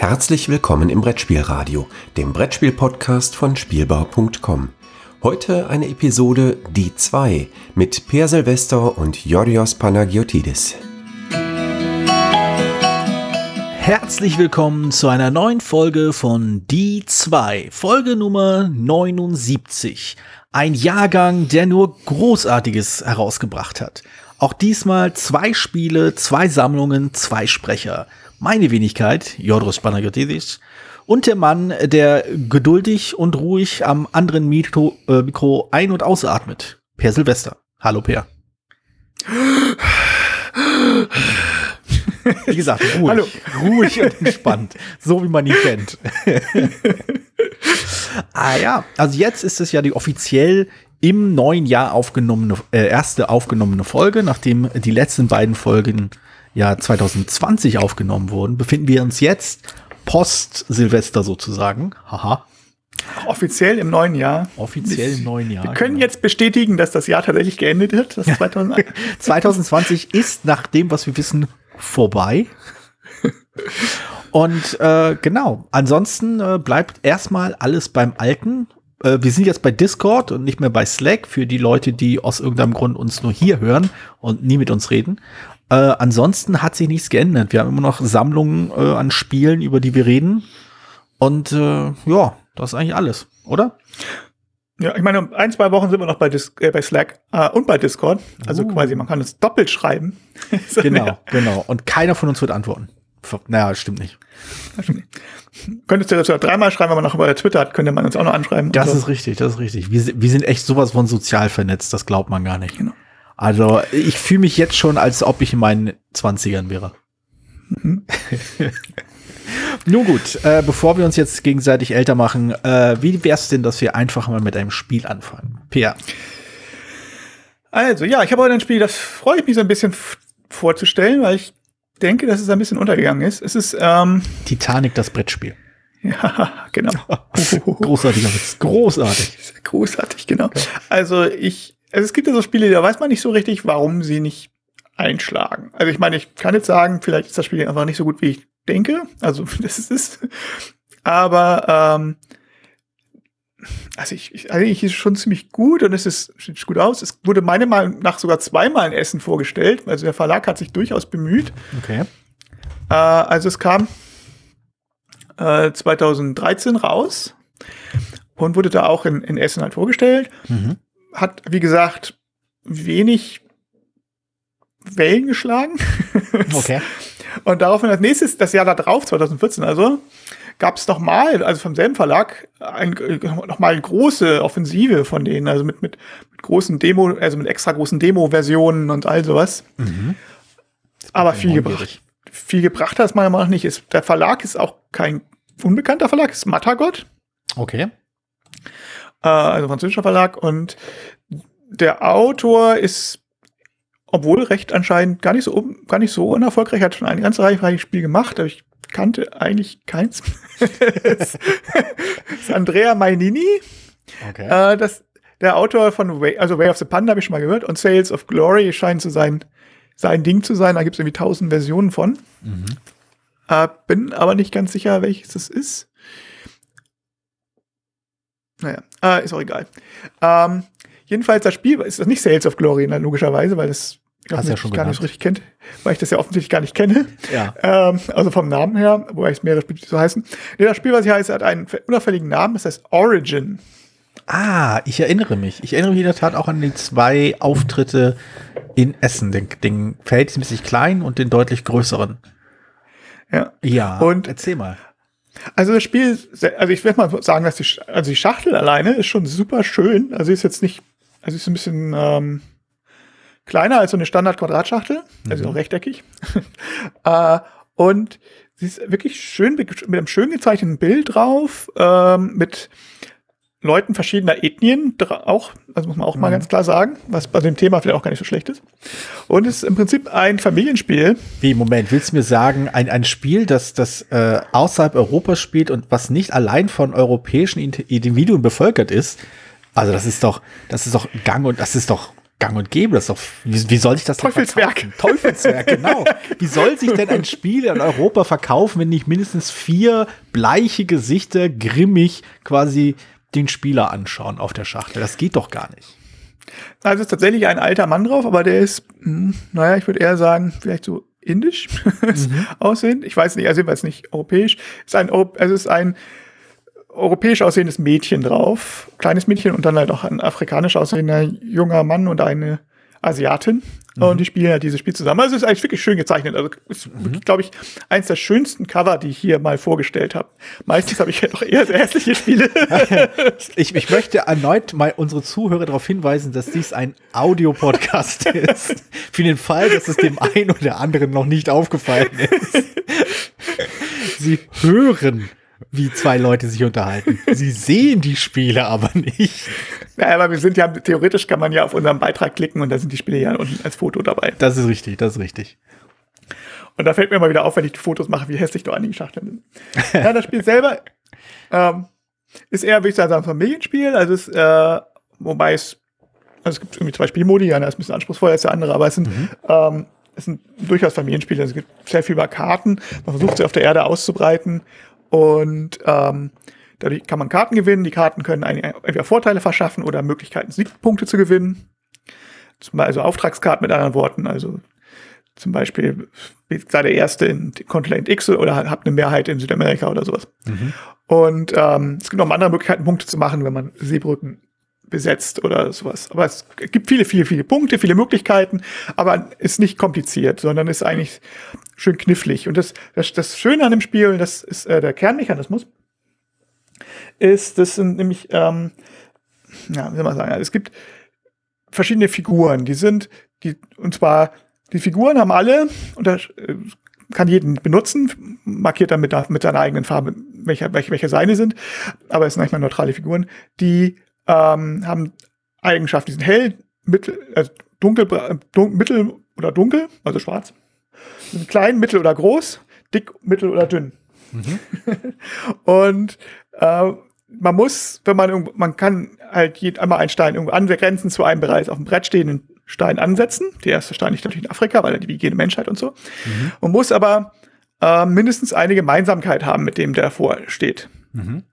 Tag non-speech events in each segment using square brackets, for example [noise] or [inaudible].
Herzlich willkommen im Brettspielradio, dem Brettspiel-Podcast von Spielbau.com. Heute eine Episode Die 2 mit Per Silvester und Yorios Panagiotidis. Herzlich willkommen zu einer neuen Folge von Die 2, Folge Nummer 79. Ein Jahrgang, der nur Großartiges herausgebracht hat. Auch diesmal zwei Spiele, zwei Sammlungen, zwei Sprecher meine Wenigkeit, Jodros Panagiotis, und der Mann, der geduldig und ruhig am anderen Mikro, äh, Mikro ein- und ausatmet, Per Silvester. Hallo Per. Wie gesagt, ruhig, Hallo. ruhig und entspannt, so wie man ihn kennt. [laughs] ah ja, also jetzt ist es ja die offiziell im neuen Jahr aufgenommene, äh, erste aufgenommene Folge, nachdem die letzten beiden Folgen ja 2020 aufgenommen wurden, befinden wir uns jetzt post-Silvester sozusagen. Haha. Offiziell im neuen Jahr. Offiziell im neuen Jahr. Wir können genau. jetzt bestätigen, dass das Jahr tatsächlich geendet wird. Das [laughs] 2020 [laughs] ist nach dem, was wir wissen, vorbei. Und äh, genau, ansonsten äh, bleibt erstmal alles beim Alten. Äh, wir sind jetzt bei Discord und nicht mehr bei Slack für die Leute, die aus irgendeinem Grund uns nur hier hören und nie mit uns reden. Äh, ansonsten hat sich nichts geändert. Wir haben immer noch Sammlungen äh, an Spielen, über die wir reden. Und äh, ja, das ist eigentlich alles, oder? Ja, ich meine, ein, zwei Wochen sind wir noch bei, Dis äh, bei Slack äh, und bei Discord. Also uh. quasi, man kann es doppelt schreiben. [laughs] genau, ja. genau. Und keiner von uns wird antworten. Naja, stimmt nicht. Das stimmt nicht. Könntest du das dreimal schreiben, wenn man noch über Twitter hat, könnte man uns auch noch anschreiben. Das so. ist richtig, das ist richtig. Wir, wir sind echt sowas von sozial vernetzt, das glaubt man gar nicht. Genau. Also ich fühle mich jetzt schon, als ob ich in meinen Zwanzigern wäre. [laughs] Nun gut, äh, bevor wir uns jetzt gegenseitig älter machen, äh, wie wär's denn, dass wir einfach mal mit einem Spiel anfangen? Peer. Also, ja, ich habe heute ein Spiel, das freue ich mich so ein bisschen vorzustellen, weil ich denke, dass es ein bisschen untergegangen ist. Es ist ähm, Titanic, das Brettspiel. [laughs] Ja, genau. [laughs] Großartiger Witz. Großartig. Großartig, genau. Also ich also es gibt ja so Spiele, da weiß man nicht so richtig, warum sie nicht einschlagen. Also ich meine, ich kann jetzt sagen, vielleicht ist das Spiel einfach nicht so gut, wie ich denke. Also [laughs] das ist. Aber ähm, also ich, ich eigentlich ist es schon ziemlich gut und es ist, sieht gut aus. Es wurde meiner Meinung nach sogar zweimal ein Essen vorgestellt. Also der Verlag hat sich durchaus bemüht. Okay. Äh, also es kam äh, 2013 raus und wurde da auch in, in Essen halt vorgestellt. Mhm hat, wie gesagt, wenig Wellen geschlagen. [laughs] Okay. Und daraufhin als nächstes, das Jahr darauf, 2014 also, gab es nochmal, also vom selben Verlag, ein, nochmal eine große Offensive von denen, also mit, mit, mit großen Demo, also mit extra großen Demo-Versionen und all sowas. Mhm. Aber viel gebracht. Viel gebracht hat es meiner Meinung nach nicht. Ist, der Verlag ist auch kein unbekannter Verlag, ist Matagot. Okay äh, also französischer Verlag. Und der Autor ist, obwohl recht anscheinend gar nicht so, gar nicht so unerfolgreich, hat schon eine ganze Reihe von Spiel gemacht, aber ich kannte eigentlich keins. [laughs] das ist Andrea Mainini. Okay. Äh, das, der Autor von Way, also Way of the Panda habe ich schon mal gehört und Sales of Glory scheint zu sein, sein Ding zu sein. Da gibt es irgendwie tausend Versionen von. Mhm. Äh, bin aber nicht ganz sicher, welches das ist. Naja, äh, ist auch egal. Ähm, jedenfalls das Spiel ist das nicht Sales of Glory, ne, logischerweise, weil das Hast ja schon gar nicht so richtig kennt, weil ich das ja offensichtlich gar nicht kenne. Ja. Ähm, also vom Namen her, wobei es mehrere Spiele so heißen. Nee, das Spiel, was ich heiße, hat einen unauffälligen Namen, das heißt Origin. Ah, ich erinnere mich. Ich erinnere mich in der Tat auch an die zwei Auftritte in Essen, den, den verhältnismäßig kleinen und den deutlich größeren. Ja. Ja. Und erzähl mal. Also das Spiel, also ich würde mal sagen, dass die, also die Schachtel alleine ist schon super schön. Also ist jetzt nicht, also ist ein bisschen ähm, kleiner als so eine Standard-Quadratschachtel, also mhm. auch rechteckig. [laughs] äh, und sie ist wirklich schön mit, mit einem schön gezeichneten Bild drauf, ähm, mit Leuten verschiedener Ethnien auch, also muss man auch mhm. mal ganz klar sagen, was bei dem Thema vielleicht auch gar nicht so schlecht ist. Und es ist im Prinzip ein Familienspiel. Wie, Moment, willst du mir sagen, ein, ein Spiel, das, das äh, außerhalb Europas spielt und was nicht allein von europäischen Individuen bevölkert ist? Also das ist doch, das ist doch Gang und das ist doch gang und gäbe. Das ist doch, wie, wie soll sich das denn Teufelswerk. verkaufen? Teufelswerk, genau. Wie soll sich denn ein Spiel in Europa verkaufen, wenn nicht mindestens vier bleiche Gesichter grimmig quasi den Spieler anschauen auf der Schachtel? Das geht doch gar nicht. Also ist tatsächlich ein alter Mann drauf, aber der ist, hm, naja, ich würde eher sagen, vielleicht so indisch [laughs] aussehen. Ich weiß nicht, also jedenfalls nicht europäisch. Ist ein, also ist ein europäisch aussehendes Mädchen drauf, kleines Mädchen und dann halt auch ein afrikanisch aussehender junger Mann und eine Asiatin. Und die spielen halt dieses Spiel zusammen. Also es ist eigentlich wirklich schön gezeichnet. Also ist wirklich, glaube ich, eins der schönsten Cover, die ich hier mal vorgestellt habe. Meistens habe ich ja doch eher sehr hässliche Spiele. [laughs] Ich, ich möchte erneut mal unsere Zuhörer darauf hinweisen, dass dies ein Audiopodcast [laughs] ist. Für den Fall, dass es dem einen oder anderen noch nicht aufgefallen ist. [laughs] Sie hören, wie zwei Leute sich unterhalten. Sie sehen die Spiele aber nicht. ja, aber wir sind ja, theoretisch kann man ja auf unseren Beitrag klicken und da sind die Spiele ja unten als Foto dabei. Das ist richtig, das ist richtig. Und da fällt mir mal wieder auf, wenn ich die Fotos mache, wie hässlich doch einige Schachteln sind. ja, das Spiel selber ähm, ist eher, würde ich sagen, ein Familienspiel. Also es, äh, wobei es, also es gibt irgendwie zwei Spielmodi, einer ist ein bisschen anspruchsvoller als der andere, aber es sind, ähm, es sind durchaus Familienspiele. Also es gibt sehr viel über Karten. Man versucht sie auf der Erde auszubreiten und ähm, dadurch kann man Karten gewinnen. Die Karten können einen entweder Vorteile verschaffen oder Möglichkeiten, Siegpunkte zu gewinnen. Zum Beispiel also Auftragskarten mit anderen Worten. Also zum Beispiel sei der Erste in Kontinent X oder habt eine Mehrheit in Südamerika oder sowas. Und ähm, es gibt noch andere Möglichkeiten, Punkte zu machen, wenn man Seebrücken besetzt oder sowas. Aber es gibt viele, viele, viele Punkte, viele Möglichkeiten, aber ist nicht kompliziert, sondern ist eigentlich schön knifflig. Und das, das, das Schöne an dem Spiel, das ist äh, der Kernmechanismus, ist, das sind nämlich, ähm, ja, wie soll man sagen, es gibt verschiedene Figuren, die sind, die, und zwar, die Figuren haben alle, und das äh, kann jeden benutzen, markiert dann mit, mit seiner eigenen Farbe, welche, welche, welche seine sind, aber es sind manchmal neutrale Figuren, die ähm, haben Eigenschaften, die sind hell, mittel, äh, dunkel, äh, dun mittel oder dunkel, also schwarz, sind klein, mittel oder groß, dick, mittel oder dünn. [laughs] Und äh, man muss, wenn man man kann halt einmal einen Stein irgendwo angrenzen zu einem bereits auf dem Brett stehenden Stein ansetzen. Der erste Stein liegt natürlich in Afrika, weil er die jede Menschheit und so. Man muss aber äh, mindestens eine Gemeinsamkeit haben mit dem, der davor steht.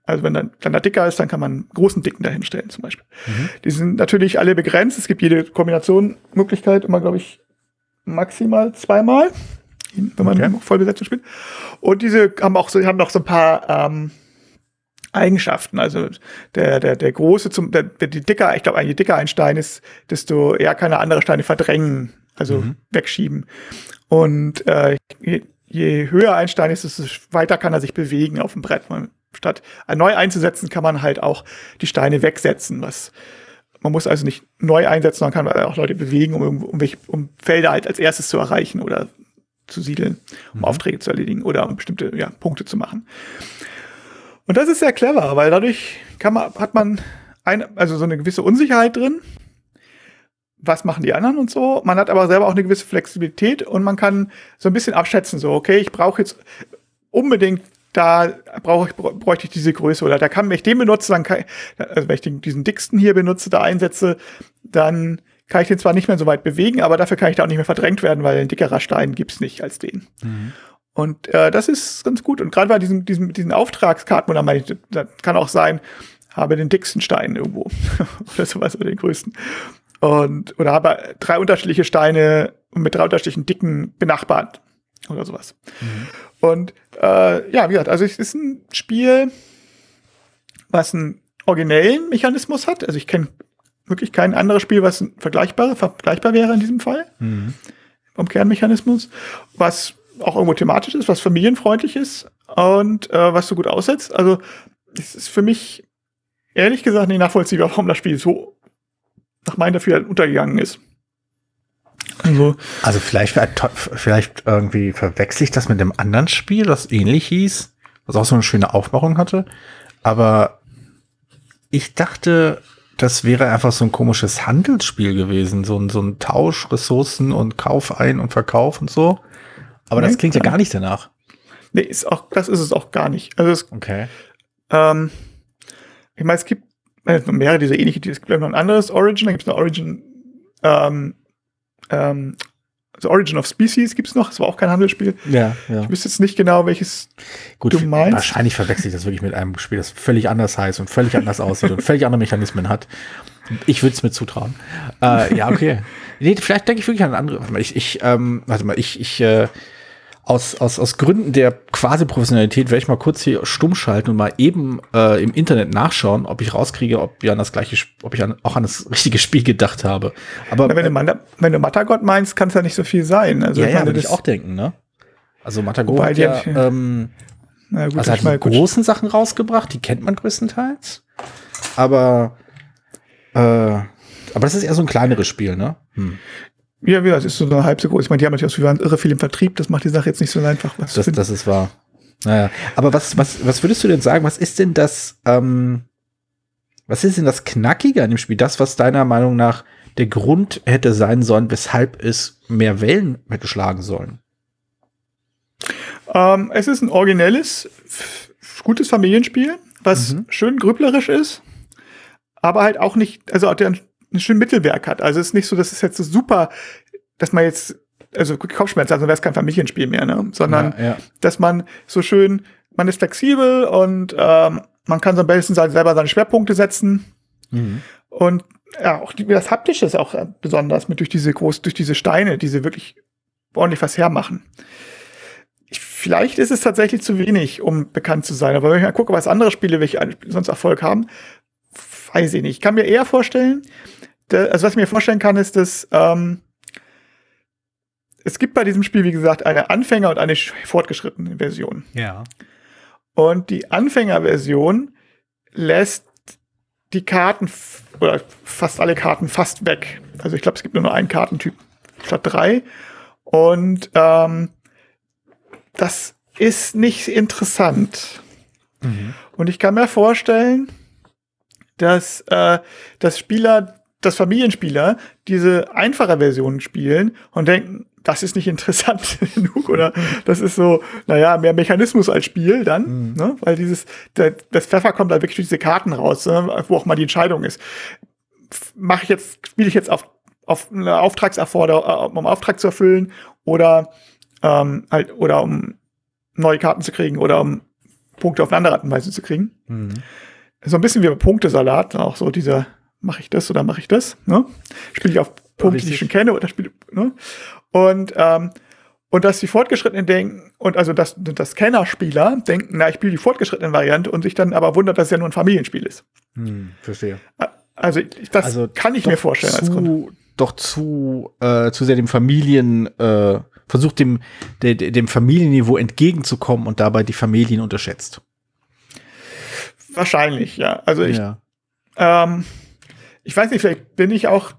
Also wenn ein kleiner dicker ist, dann kann man einen großen Dicken dahinstellen zum Beispiel. Die sind natürlich alle begrenzt. Es gibt jede Kombination Möglichkeit immer, glaube ich, maximal zweimal, wenn man Okay. voll besetzt spielt. Und diese haben auch so, haben noch so ein paar ähm, Eigenschaften. Also der, der, der große, zum, der, der die dicker, ich glaube, je dicker ein Stein ist, desto eher kann er andere Steine verdrängen, also wegschieben. Und äh, je, je höher ein Stein ist, desto weiter kann er sich bewegen auf dem Brett. Man, statt neu einzusetzen, kann man halt auch die Steine wegsetzen, was man muss also nicht neu einsetzen, man kann auch Leute bewegen, um, um, um Felder halt als erstes zu erreichen oder zu siedeln, um Aufträge zu erledigen oder um bestimmte ja, Punkte zu machen. Und das ist sehr clever, weil dadurch kann man, hat man eine, also so eine gewisse Unsicherheit drin. Was machen die anderen und so? Man hat aber selber auch eine gewisse Flexibilität und man kann so ein bisschen abschätzen, so, okay, ich brauche jetzt unbedingt da brauche ich, bräuchte ich diese Größe oder da kann, wenn ich den benutze, dann kann, also wenn ich den, diesen dicksten hier benutze, da einsetze, dann kann ich den zwar nicht mehr so weit bewegen, aber dafür kann ich da auch nicht mehr verdrängt werden, weil ein dickerer Stein gibt's nicht als den. Und äh, das ist ganz gut. Und gerade bei diesen, diesen, diesen Auftragskarten, da meine ich, da kann auch sein, habe den dicksten Stein irgendwo [laughs] oder sowas oder den größten. Und, oder habe drei unterschiedliche Steine mit drei unterschiedlichen Dicken benachbart oder sowas. Und äh, ja, wie gesagt, also es ist ein Spiel, was einen originellen Mechanismus hat. Also ich kenne wirklich kein anderes Spiel, was ein vergleichbar, vergleichbar wäre in diesem Fall. Vom Kernmechanismus. Was auch irgendwo thematisch ist, was familienfreundlich ist und äh, was so gut aussetzt. Also es ist für mich ehrlich gesagt nicht nachvollziehbar, warum das Spiel so nach meinem Dafürhalten untergegangen ist. Also, Also vielleicht, vielleicht irgendwie verwechsel ich das mit einem anderen Spiel, das ähnlich hieß, was auch so eine schöne Aufmachung hatte. Aber ich dachte, das wäre einfach so ein komisches Handelsspiel gewesen, so ein, so ein Tausch, Ressourcen und Kauf ein und Verkauf und so. Aber das Nee, klingt ja gar nicht danach. nee, ist auch, das ist es auch gar nicht. Also es, Okay. ähm, ich meine, es gibt mehrere dieser ähnliche, es gibt noch ein anderes Origin, da gibt es eine Origin ähm, ähm, The Origin of Species gibt's noch, das war auch kein Handelsspiel. Ja, ja. Ich wüsste jetzt nicht genau, welches Gut, du meinst. wahrscheinlich verwechsel ich das wirklich mit einem Spiel, das völlig anders heißt und völlig anders aussieht und völlig andere Mechanismen hat. Ich würde es mir zutrauen. Äh, ja, okay. [laughs] Nee, vielleicht denke ich wirklich an andere. Warte mal, ich, ich, ähm, warte mal, ich, ich, äh, aus, aus, aus Gründen der quasi Professionalität werde ich mal kurz hier stumm schalten und mal eben äh, im Internet nachschauen, ob ich rauskriege, ob wir an das gleiche, ob ich an, auch an das richtige Spiel gedacht habe. Aber Na, wenn, du, Manda- wenn du Mattergott meinst, kann es ja nicht so viel sein. Also, ja, ja, würde ich auch denken, ne? Also Matago Wobei hat ja, ähm, gut, also hat die großen Sachen rausgebracht, die kennt man größtenteils. Aber, äh, aber das ist eher so ein kleineres Spiel, ne? Hm. Ja, ja, das ist so halb so groß. Ich meine, die haben natürlich auch irre viel im Vertrieb. Das macht die Sache jetzt nicht so einfach. Was Das, das ist wahr. Naja, aber was, was, was würdest du denn sagen? Was ist denn das, ähm, was ist denn das Knackige an dem Spiel? Das, was deiner Meinung nach der Grund hätte sein sollen, weshalb es mehr Wellen geschlagen sollen? Ähm, es ist ein originelles, gutes Familienspiel, was Mhm. schön grüblerisch ist, aber halt auch nicht, also auch der ein schön Mittelwerk hat. Also es ist nicht so, dass es jetzt so super, dass man jetzt, also Kopfschmerzen, also wäre es kein Familienspiel mehr, ne? sondern ja, ja. dass man so schön, man ist flexibel und ähm, man kann so am besten selber seine Schwerpunkte setzen. Mhm. Und ja, auch die, das Haptische ist auch äh, besonders mit durch diese groß, durch diese Steine, die sie wirklich ordentlich was hermachen. Ich, vielleicht ist es tatsächlich zu wenig, um bekannt zu sein. Aber wenn ich mal gucke, was andere Spiele, welche sonst Erfolg haben, weiß ich nicht. Ich kann mir eher vorstellen, also was ich mir vorstellen kann, ist, dass ähm, es gibt bei diesem Spiel, wie gesagt, eine Anfänger- und eine sch- fortgeschrittene Version. Ja. Und die Anfängerversion lässt die Karten oder fast alle Karten fast weg. Also ich glaube, es gibt nur noch einen Kartentyp statt drei. Und ähm, das ist nicht interessant. Mhm. Und ich kann mir vorstellen, dass, äh, dass Spieler, dass Familienspieler diese einfache Version spielen und denken, das ist nicht interessant [laughs] genug oder das ist so, naja, mehr Mechanismus als Spiel dann, Mhm. ne? weil dieses, der, das Pfeffer kommt da wirklich durch diese Karten raus, ne? wo auch mal die Entscheidung ist. Mache ich jetzt, spiele ich jetzt auf, auf eine Auftragserforder, um Auftrag zu erfüllen oder ähm, halt, oder um neue Karten zu kriegen oder um Punkte auf eine andere Art und Weise zu kriegen. Mhm. So ein bisschen wie bei Punktesalat, auch so dieser, mache ich das oder mache ich das? Ne? Spiele ich auf Punkte, die ich schon kenne oder spiele, ne? Und, ähm, und dass die Fortgeschrittenen denken, und also dass, dass Kennerspieler denken, na, ich spiele die fortgeschrittene Variante und sich dann aber wundert, dass es ja nur ein Familienspiel ist. Hm, verstehe. Also das Also kann ich mir vorstellen als Grund. zu, doch zu, äh, zu sehr dem Familien, äh, versucht dem, der- dem Familienniveau entgegenzukommen und dabei die Familien unterschätzt. Wahrscheinlich, ja. Also ich, ja. Ähm, ich weiß nicht, vielleicht bin ich auch.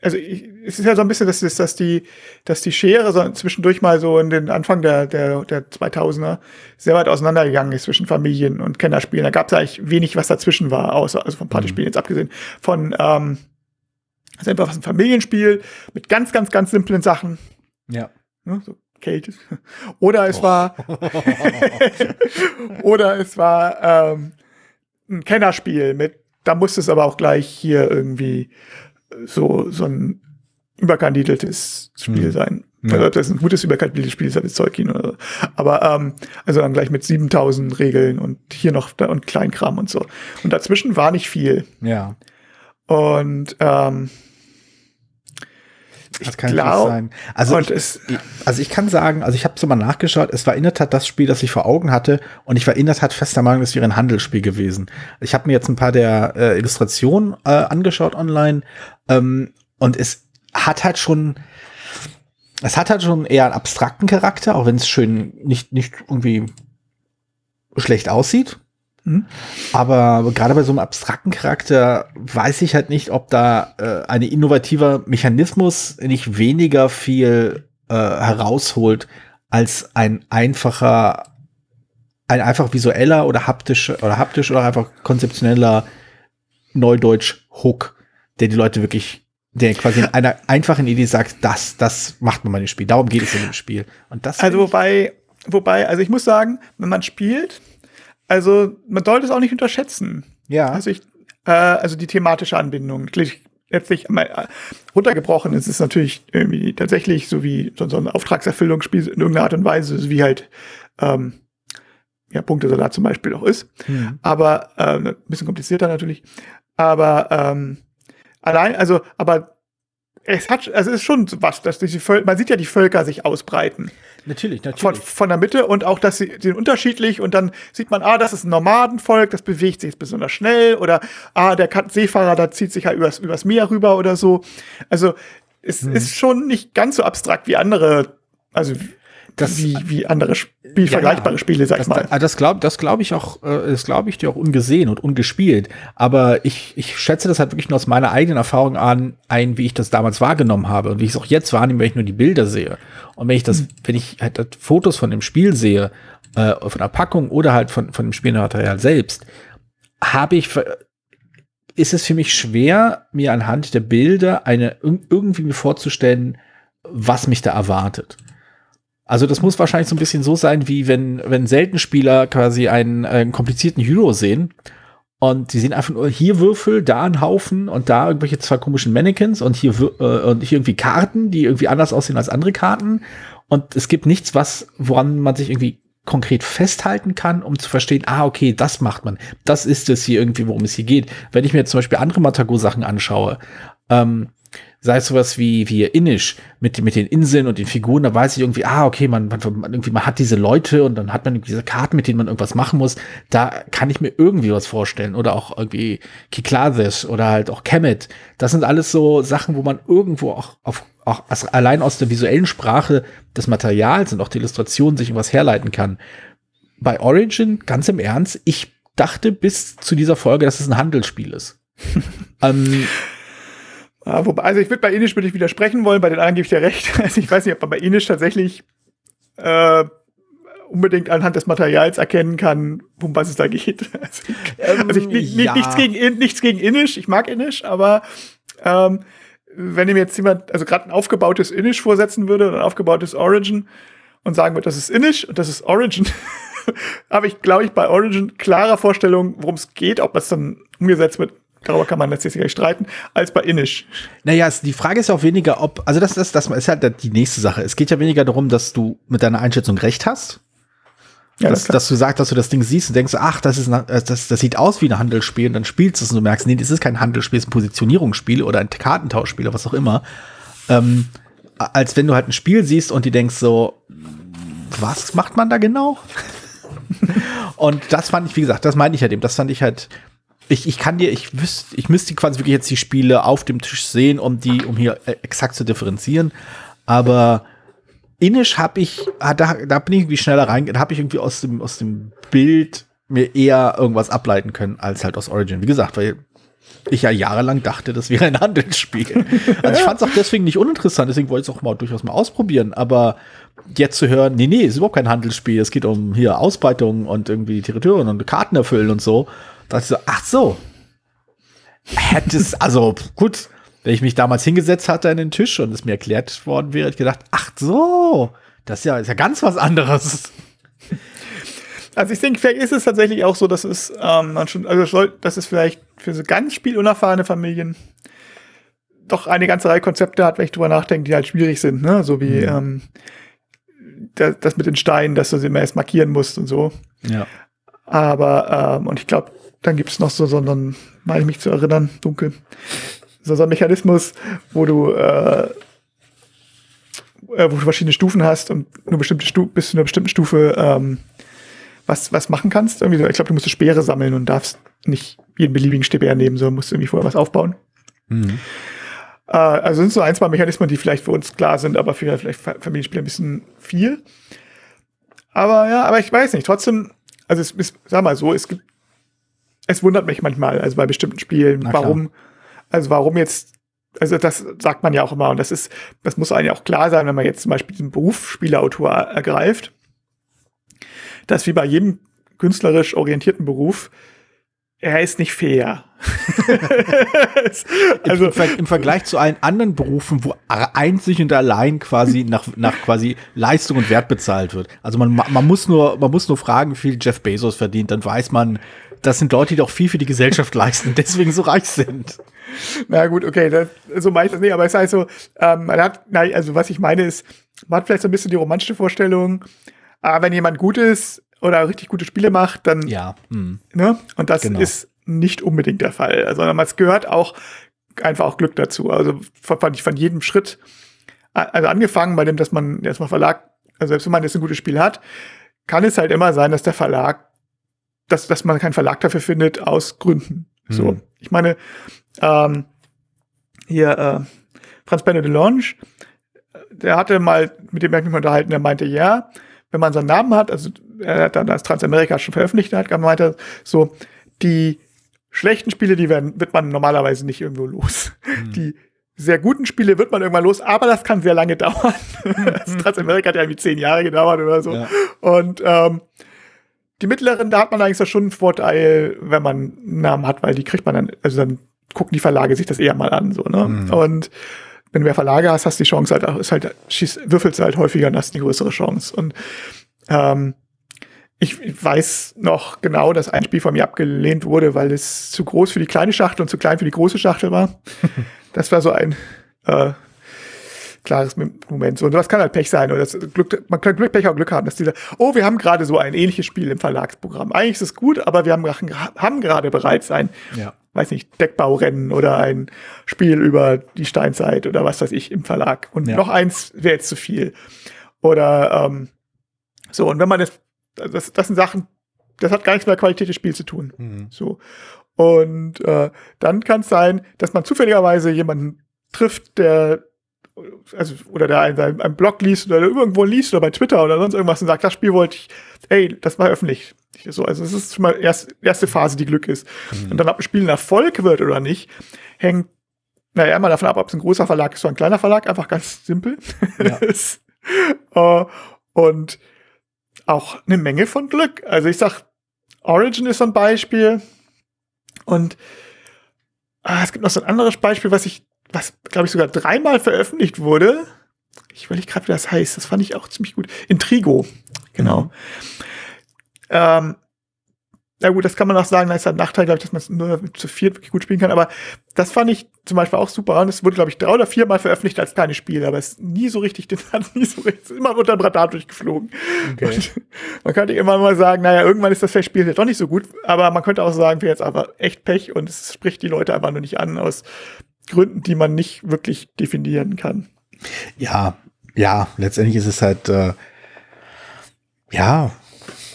Also ich, es ist ja so ein bisschen, dass, dass, die, dass die Schere so zwischendurch mal so in den Anfang der, der, der 2000er sehr weit auseinandergegangen ist zwischen Familien und Kennerspielen. Da gab es eigentlich wenig, was dazwischen war, außer also von Partyspielen jetzt abgesehen. Von ähm, ist einfach was ein Familienspiel mit ganz, ganz, ganz simplen Sachen. ja. Ne, so Kälte. [laughs] Oder es war [laughs] [laughs] oder es war ähm, ein Kennerspiel mit, da musste es aber auch gleich hier irgendwie so, so ein überkandideltes Spiel Hm. sein. Ja. Also, ob das ein gutes überkandideltes Spiel ist, hat jetzt Zeugin oder so. Aber ähm, also dann gleich mit 7000 Regeln und hier noch da und Kleinkram und so. Und dazwischen war nicht viel. Ja. Und ähm, Das ich kann natürlich glaube, sein. Also ich, es, also ich kann sagen, also ich habe so mal nachgeschaut, es war in der Tat das Spiel, das ich vor Augen hatte und ich war in der Tat fest der Meinung, es wäre ein Handelsspiel gewesen. Ich habe mir jetzt ein paar der äh, Illustrationen äh, angeschaut online ähm, und es hat halt schon, es hat halt schon eher einen abstrakten Charakter, auch wenn es schön nicht, nicht irgendwie schlecht aussieht. Mhm. Aber gerade bei so einem abstrakten Charakter weiß ich halt nicht, ob da äh, ein innovativer Mechanismus nicht weniger viel äh, herausholt als ein einfacher, ein einfach visueller oder haptischer oder haptisch oder einfach konzeptioneller Neudeutsch-Hook, der die Leute wirklich, der quasi in einer einfachen Idee sagt, das, das macht man bei dem Spiel. Darum geht es in dem Spiel. Und das Also wobei, wobei, also ich muss sagen, wenn man spielt, also man sollte es auch nicht unterschätzen. ja, Also ich, äh, also die thematische Anbindung. Letztlich mal äh, runtergebrochen ist es natürlich irgendwie tatsächlich so wie so, so ein Auftragserfüllungsspiel in irgendeiner Art und Weise, wie halt ähm, ja, Punktesalat zum Beispiel auch ist. Mhm. Aber äh, ein bisschen komplizierter natürlich. Aber ähm, allein, also, aber es hat, also es ist schon was, dass die Völker, man sieht ja die Völker sich ausbreiten. Natürlich, natürlich. Von, von der Mitte und auch, dass sie sind unterschiedlich und dann sieht man, ah, das ist ein Nomadenvolk, das bewegt sich besonders schnell oder ah, der Seefahrer, da zieht sich ja übers, übers Meer rüber oder so. Also es hm. ist schon nicht ganz so abstrakt wie andere, also das, wie, wie andere Spiel, ja, vergleichbare Spiele, sag ich mal. Das, das glaube das glaub ich auch, äh, das glaube ich dir auch ungesehen und ungespielt. Aber ich, ich schätze das halt wirklich nur aus meiner eigenen Erfahrung an, ein, wie ich das damals wahrgenommen habe und wie ich es auch jetzt wahrnehme, wenn ich nur die Bilder sehe. Und wenn ich das, mhm. wenn ich halt Fotos von dem Spiel sehe, äh, von der Packung oder halt von, von dem Spielmaterial selbst, habe ich, ist es für mich schwer, mir anhand der Bilder eine irgendwie mir vorzustellen, was mich da erwartet. Also das muss wahrscheinlich so ein bisschen so sein, wie wenn, wenn selten Spieler quasi einen, einen komplizierten Hero sehen und die sehen einfach nur hier Würfel, da ein Haufen und da irgendwelche zwei komischen Mannequins und hier, äh, und hier irgendwie Karten, die irgendwie anders aussehen als andere Karten. Und es gibt nichts, was, woran man sich irgendwie konkret festhalten kann, um zu verstehen, ah, okay, das macht man. Das ist es hier irgendwie, worum es hier geht. Wenn ich mir jetzt zum Beispiel andere Matago-Sachen anschaue, ähm, sei es sowas wie, wie Inish mit, mit den Inseln und den Figuren, da weiß ich irgendwie, ah, okay, man, man, irgendwie, man hat diese Leute und dann hat man diese Karten, mit denen man irgendwas machen muss. Da kann ich mir irgendwie was vorstellen. Oder auch irgendwie Kiklades oder halt auch Kemet. Das sind alles so Sachen, wo man irgendwo auch auf, auch allein aus der visuellen Sprache des Materials und auch der Illustration sich irgendwas herleiten kann. Bei Origin, ganz im Ernst, ich dachte bis zu dieser Folge, dass es ein Handelsspiel ist. [laughs] ähm, ja, wobei, also ich würde bei Inish würde ich widersprechen wollen, bei den anderen gebe ich dir recht. [laughs] Also ich weiß nicht, ob man bei Inish tatsächlich äh, unbedingt anhand des Materials erkennen kann, um was es da geht. [laughs] Also, ähm, also ich, ja. nichts, gegen, nichts gegen Inish, ich mag Inish, aber ähm, wenn ihm jetzt jemand, also gerade ein aufgebautes Inish vorsetzen würde, ein aufgebautes Origin und sagen würde, das ist Inish und das ist Origin, [laughs] habe ich, glaube ich, bei Origin klarer Vorstellung, worum es geht, ob das dann umgesetzt wird, Darüber kann man letztlich streiten, als bei Inish. Naja, die Frage ist auch weniger, ob, also das, das, das ist halt die nächste Sache. Es geht ja weniger darum, dass du mit deiner Einschätzung recht hast. Ja, dass, das dass du sagst, dass du das Ding siehst und denkst, ach, das ist ein, äh, das, das sieht aus wie ein Handelsspiel und dann spielst du es und du merkst, nee, das ist kein Handelsspiel, es ist ein Positionierungsspiel oder ein Kartentauschspiel oder was auch immer. Ähm, als wenn du halt ein Spiel siehst und die denkst so, was macht man da genau? [laughs] und das fand ich, wie gesagt, das meine ich halt eben, das fand ich halt ich, ich kann dir, ich wüsste, ich müsste quasi wirklich jetzt die Spiele auf dem Tisch sehen, um die, um hier äh, exakt zu differenzieren. Aber Inish habe ich, ah, da, da bin ich irgendwie schneller rein, da habe ich irgendwie aus dem, aus dem Bild mir eher irgendwas ableiten können, als halt aus Origin. Wie gesagt, weil ich ja jahrelang dachte, das wäre ein [laughs] Handelsspiel. also ich fand es auch deswegen nicht uninteressant, deswegen wollte ich es auch mal durchaus mal ausprobieren. Aber jetzt zu hören, nee, nee, ist überhaupt kein Handelsspiel, es geht um hier Ausbreitung und irgendwie Territorien und Karten erfüllen und so dachte ich so, ach so. Hätte es, also gut, wenn ich mich damals hingesetzt hatte an den Tisch und es mir erklärt worden wäre, hätte ich gedacht, ach so, das ist ja, ist ja ganz was anderes. Also ich denke, vielleicht ist es tatsächlich auch so, dass es ähm, man schon, also soll, dass es vielleicht für so ganz spielunerfahrene Familien doch eine ganze Reihe Konzepte hat, wenn ich drüber nachdenke, die halt schwierig sind, ne? So wie mhm. ähm, das, das, mit den Steinen, dass du sie immer erst markieren musst und so. Ja. Aber, ähm, und ich glaube, dann gibt es noch so, so einen, meine ich mich zu erinnern, dunkel, so, so ein Mechanismus, wo du, äh, äh, wo du verschiedene Stufen hast und eine bestimmte Stu bis zu einer bestimmten Stufe ähm, was, was machen kannst. Irgendwie so, ich glaube, du musst Speere sammeln und darfst nicht jeden beliebigen Speer nehmen, sondern musst irgendwie vorher was aufbauen. Mhm. Äh, also sind so ein, zwei Mechanismen, die vielleicht für uns klar sind, aber für vielleicht Familienspieler ein bisschen viel. Aber ja, aber ich weiß nicht, trotzdem, also es ist, sag mal so, es gibt es wundert mich manchmal, also bei bestimmten Spielen, warum, also warum jetzt, also das sagt man ja auch immer und das ist, das muss einem ja auch klar sein, wenn man jetzt zum Beispiel diesen Berufsspieleautor ergreift, dass wie bei jedem künstlerisch orientierten Beruf er ist nicht fair. [laughs] also Im, Ver Im, Vergleich zu allen anderen Berufen, wo einzig und allein quasi nach, nach quasi Leistung und Wert bezahlt wird. Also man, man muss nur, man muss nur fragen, wie viel Jeff Bezos verdient, dann weiß man, das sind Leute, die doch viel für die Gesellschaft leisten und deswegen so reich sind. Na gut, okay, das, so meine ich das nicht, aber es ist halt so, ähm, man hat, nein, also was ich meine ist, man hat vielleicht so ein bisschen die romantische Vorstellung, aber wenn jemand gut ist oder richtig gute Spiele macht, dann, ja, hm. ne, und das genau. ist nicht unbedingt der Fall, also es gehört auch einfach auch Glück dazu, also fand ich von jedem Schritt, also angefangen bei dem, dass man erstmal Verlag, also selbst wenn man jetzt ein gutes Spiel hat, kann es halt immer sein, dass der Verlag, dass, dass man keinen Verlag dafür findet, aus Gründen. So, hm. ich meine, ähm, hier äh, Franz Benne de Lange, der hatte mal, mit dem mich unterhalten, der meinte, ja, wenn man seinen Namen hat, also er hat dann das Transamerika schon veröffentlicht, hat gemeint, so, die schlechten Spiele, die werden, wird man normalerweise nicht irgendwo los. Mhm. Die sehr guten Spiele wird man irgendwann los, aber das kann sehr lange [laughs] dauern. das Transamerika hat ja irgendwie zehn Jahre gedauert oder so. Ja. Und ähm, die mittleren, da hat man eigentlich schon einen Vorteil, wenn man einen Namen hat, weil die kriegt man dann, also dann gucken die Verlage sich das eher mal an, so, ne? Mhm. Und wenn du mehr Verlage hast, hast du die Chance halt, ist halt, schießt, würfelst du halt häufiger und hast eine größere Chance. Und ähm, ich weiß noch genau, dass ein Spiel von mir abgelehnt wurde, weil es zu groß für die kleine Schachtel und zu klein für die große Schachtel war. [laughs] das war so ein äh, klares Moment. So, und das kann halt Pech sein. Oder das Glück, man kann Glück, Pech auch Glück haben, dass die oh, wir haben gerade so ein ähnliches Spiel im Verlagsprogramm. Eigentlich ist es gut, aber wir haben, haben gerade bereits ein, ja. weiß nicht, Deckbaurennen oder ein Spiel über die Steinzeit oder was weiß ich im Verlag. Und ja. noch eins wäre jetzt zu viel. Oder ähm, so, und wenn man das, das, das sind Sachen, das hat gar nichts mit der Qualität des Spiels zu tun. Mhm. So. Und äh, dann kann es sein, dass man zufälligerweise jemanden trifft, der also, oder der einen, einen Blog liest oder irgendwo liest oder bei Twitter oder sonst irgendwas und sagt, das Spiel wollte ich, ey, das war öffentlich. So, also es ist schon mal erst, erste Phase, die Glück ist. Mhm. Und dann, ob ein Spiel ein Erfolg wird oder nicht, hängt, naja, immer davon ab, ob es ein großer Verlag ist oder ein kleiner Verlag, einfach ganz simpel. Ja. [laughs] uh, und auch eine Menge von Glück. Also ich sag, Origin ist so ein Beispiel. Und ah, es gibt noch so ein anderes Beispiel, was ich was, glaube ich, sogar dreimal veröffentlicht wurde. Ich will nicht gerade, wie das heißt. Das fand ich auch ziemlich gut. Intrigo, genau. Mhm. Ähm, ja gut, das kann man auch sagen, da ist ein Nachteil, glaube ich, dass man es nur zu viert wirklich gut spielen kann. Aber das fand ich zum Beispiel auch super. Und es wurde, glaube ich, drei oder viermal veröffentlicht als kleines Spiel, aber es ist nie so richtig, [laughs] den hat nie so richtig, ist immer unter dem Radar durchgeflogen. Okay. [laughs] Man könnte immer mal sagen, naja, irgendwann ist das Spiel jetzt doch nicht so gut, aber man könnte auch sagen, wir jetzt einfach echt Pech und es spricht die Leute einfach nur nicht an aus Gründen, die man nicht wirklich definieren kann. Ja, ja, letztendlich ist es halt, äh, ja,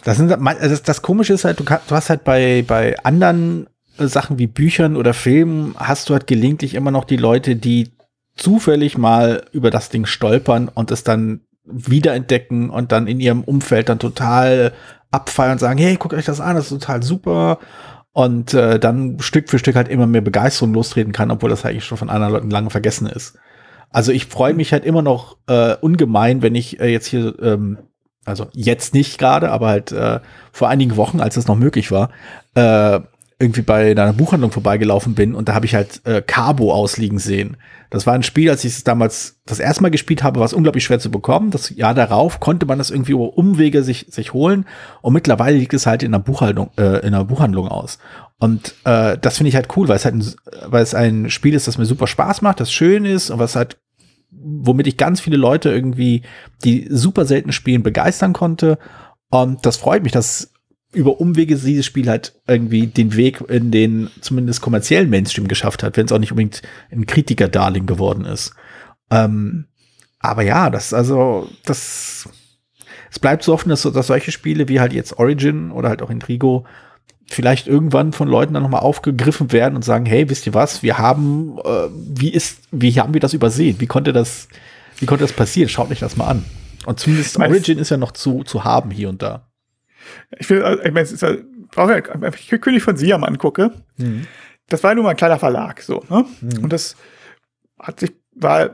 das, sind, das, das Komische ist halt, du, du hast halt bei, bei anderen Sachen wie Büchern oder Filmen, hast du halt gelegentlich immer noch die Leute, die zufällig mal über das Ding stolpern und es dann wiederentdecken und dann in ihrem Umfeld dann total abfeiern und sagen, hey, guckt euch das an, das ist total super und äh, dann Stück für Stück halt immer mehr Begeisterung lostreten kann, obwohl das eigentlich schon von anderen Leuten lange vergessen ist. Also ich freue mich halt immer noch äh, ungemein, wenn ich äh, jetzt hier, ähm, also jetzt nicht gerade, aber halt äh, vor einigen Wochen, als es noch möglich war, äh, irgendwie bei einer Buchhandlung vorbeigelaufen bin und da habe ich halt äh, Cabo ausliegen sehen. Das war ein Spiel, als ich es damals das erste Mal gespielt habe, war es unglaublich schwer zu bekommen. Das Jahr darauf konnte man das irgendwie über Umwege sich, sich holen und mittlerweile liegt es halt in einer Buchhandlung, äh, in einer Buchhandlung aus. Und äh, das finde ich halt cool, weil es halt ein, weil es ein Spiel ist, das mir super Spaß macht, das schön ist und was halt womit ich ganz viele Leute irgendwie, die super selten spielen, begeistern konnte. Und das freut mich, dass über Umwege dieses Spiel halt irgendwie den Weg in den zumindest kommerziellen Mainstream geschafft hat, wenn es auch nicht unbedingt ein Kritiker-Darling geworden ist. Ähm, aber ja, das, also, das, es bleibt so offen, dass, dass solche Spiele wie halt jetzt Origin oder halt auch Intrigo vielleicht irgendwann von Leuten dann nochmal aufgegriffen werden und sagen, hey, wisst ihr was, wir haben, äh, wie ist, wie haben wir das übersehen? Wie konnte das, wie konnte das passieren? Schaut euch das mal an. Und zumindest Origin ist ja noch zu, zu haben hier und da. Ich will, ich meine, es ist ja, ja, ich König von Siam angucke. Mhm. Das war ja nur mal ein kleiner Verlag, so, ne? Mhm. Und das hat sich, war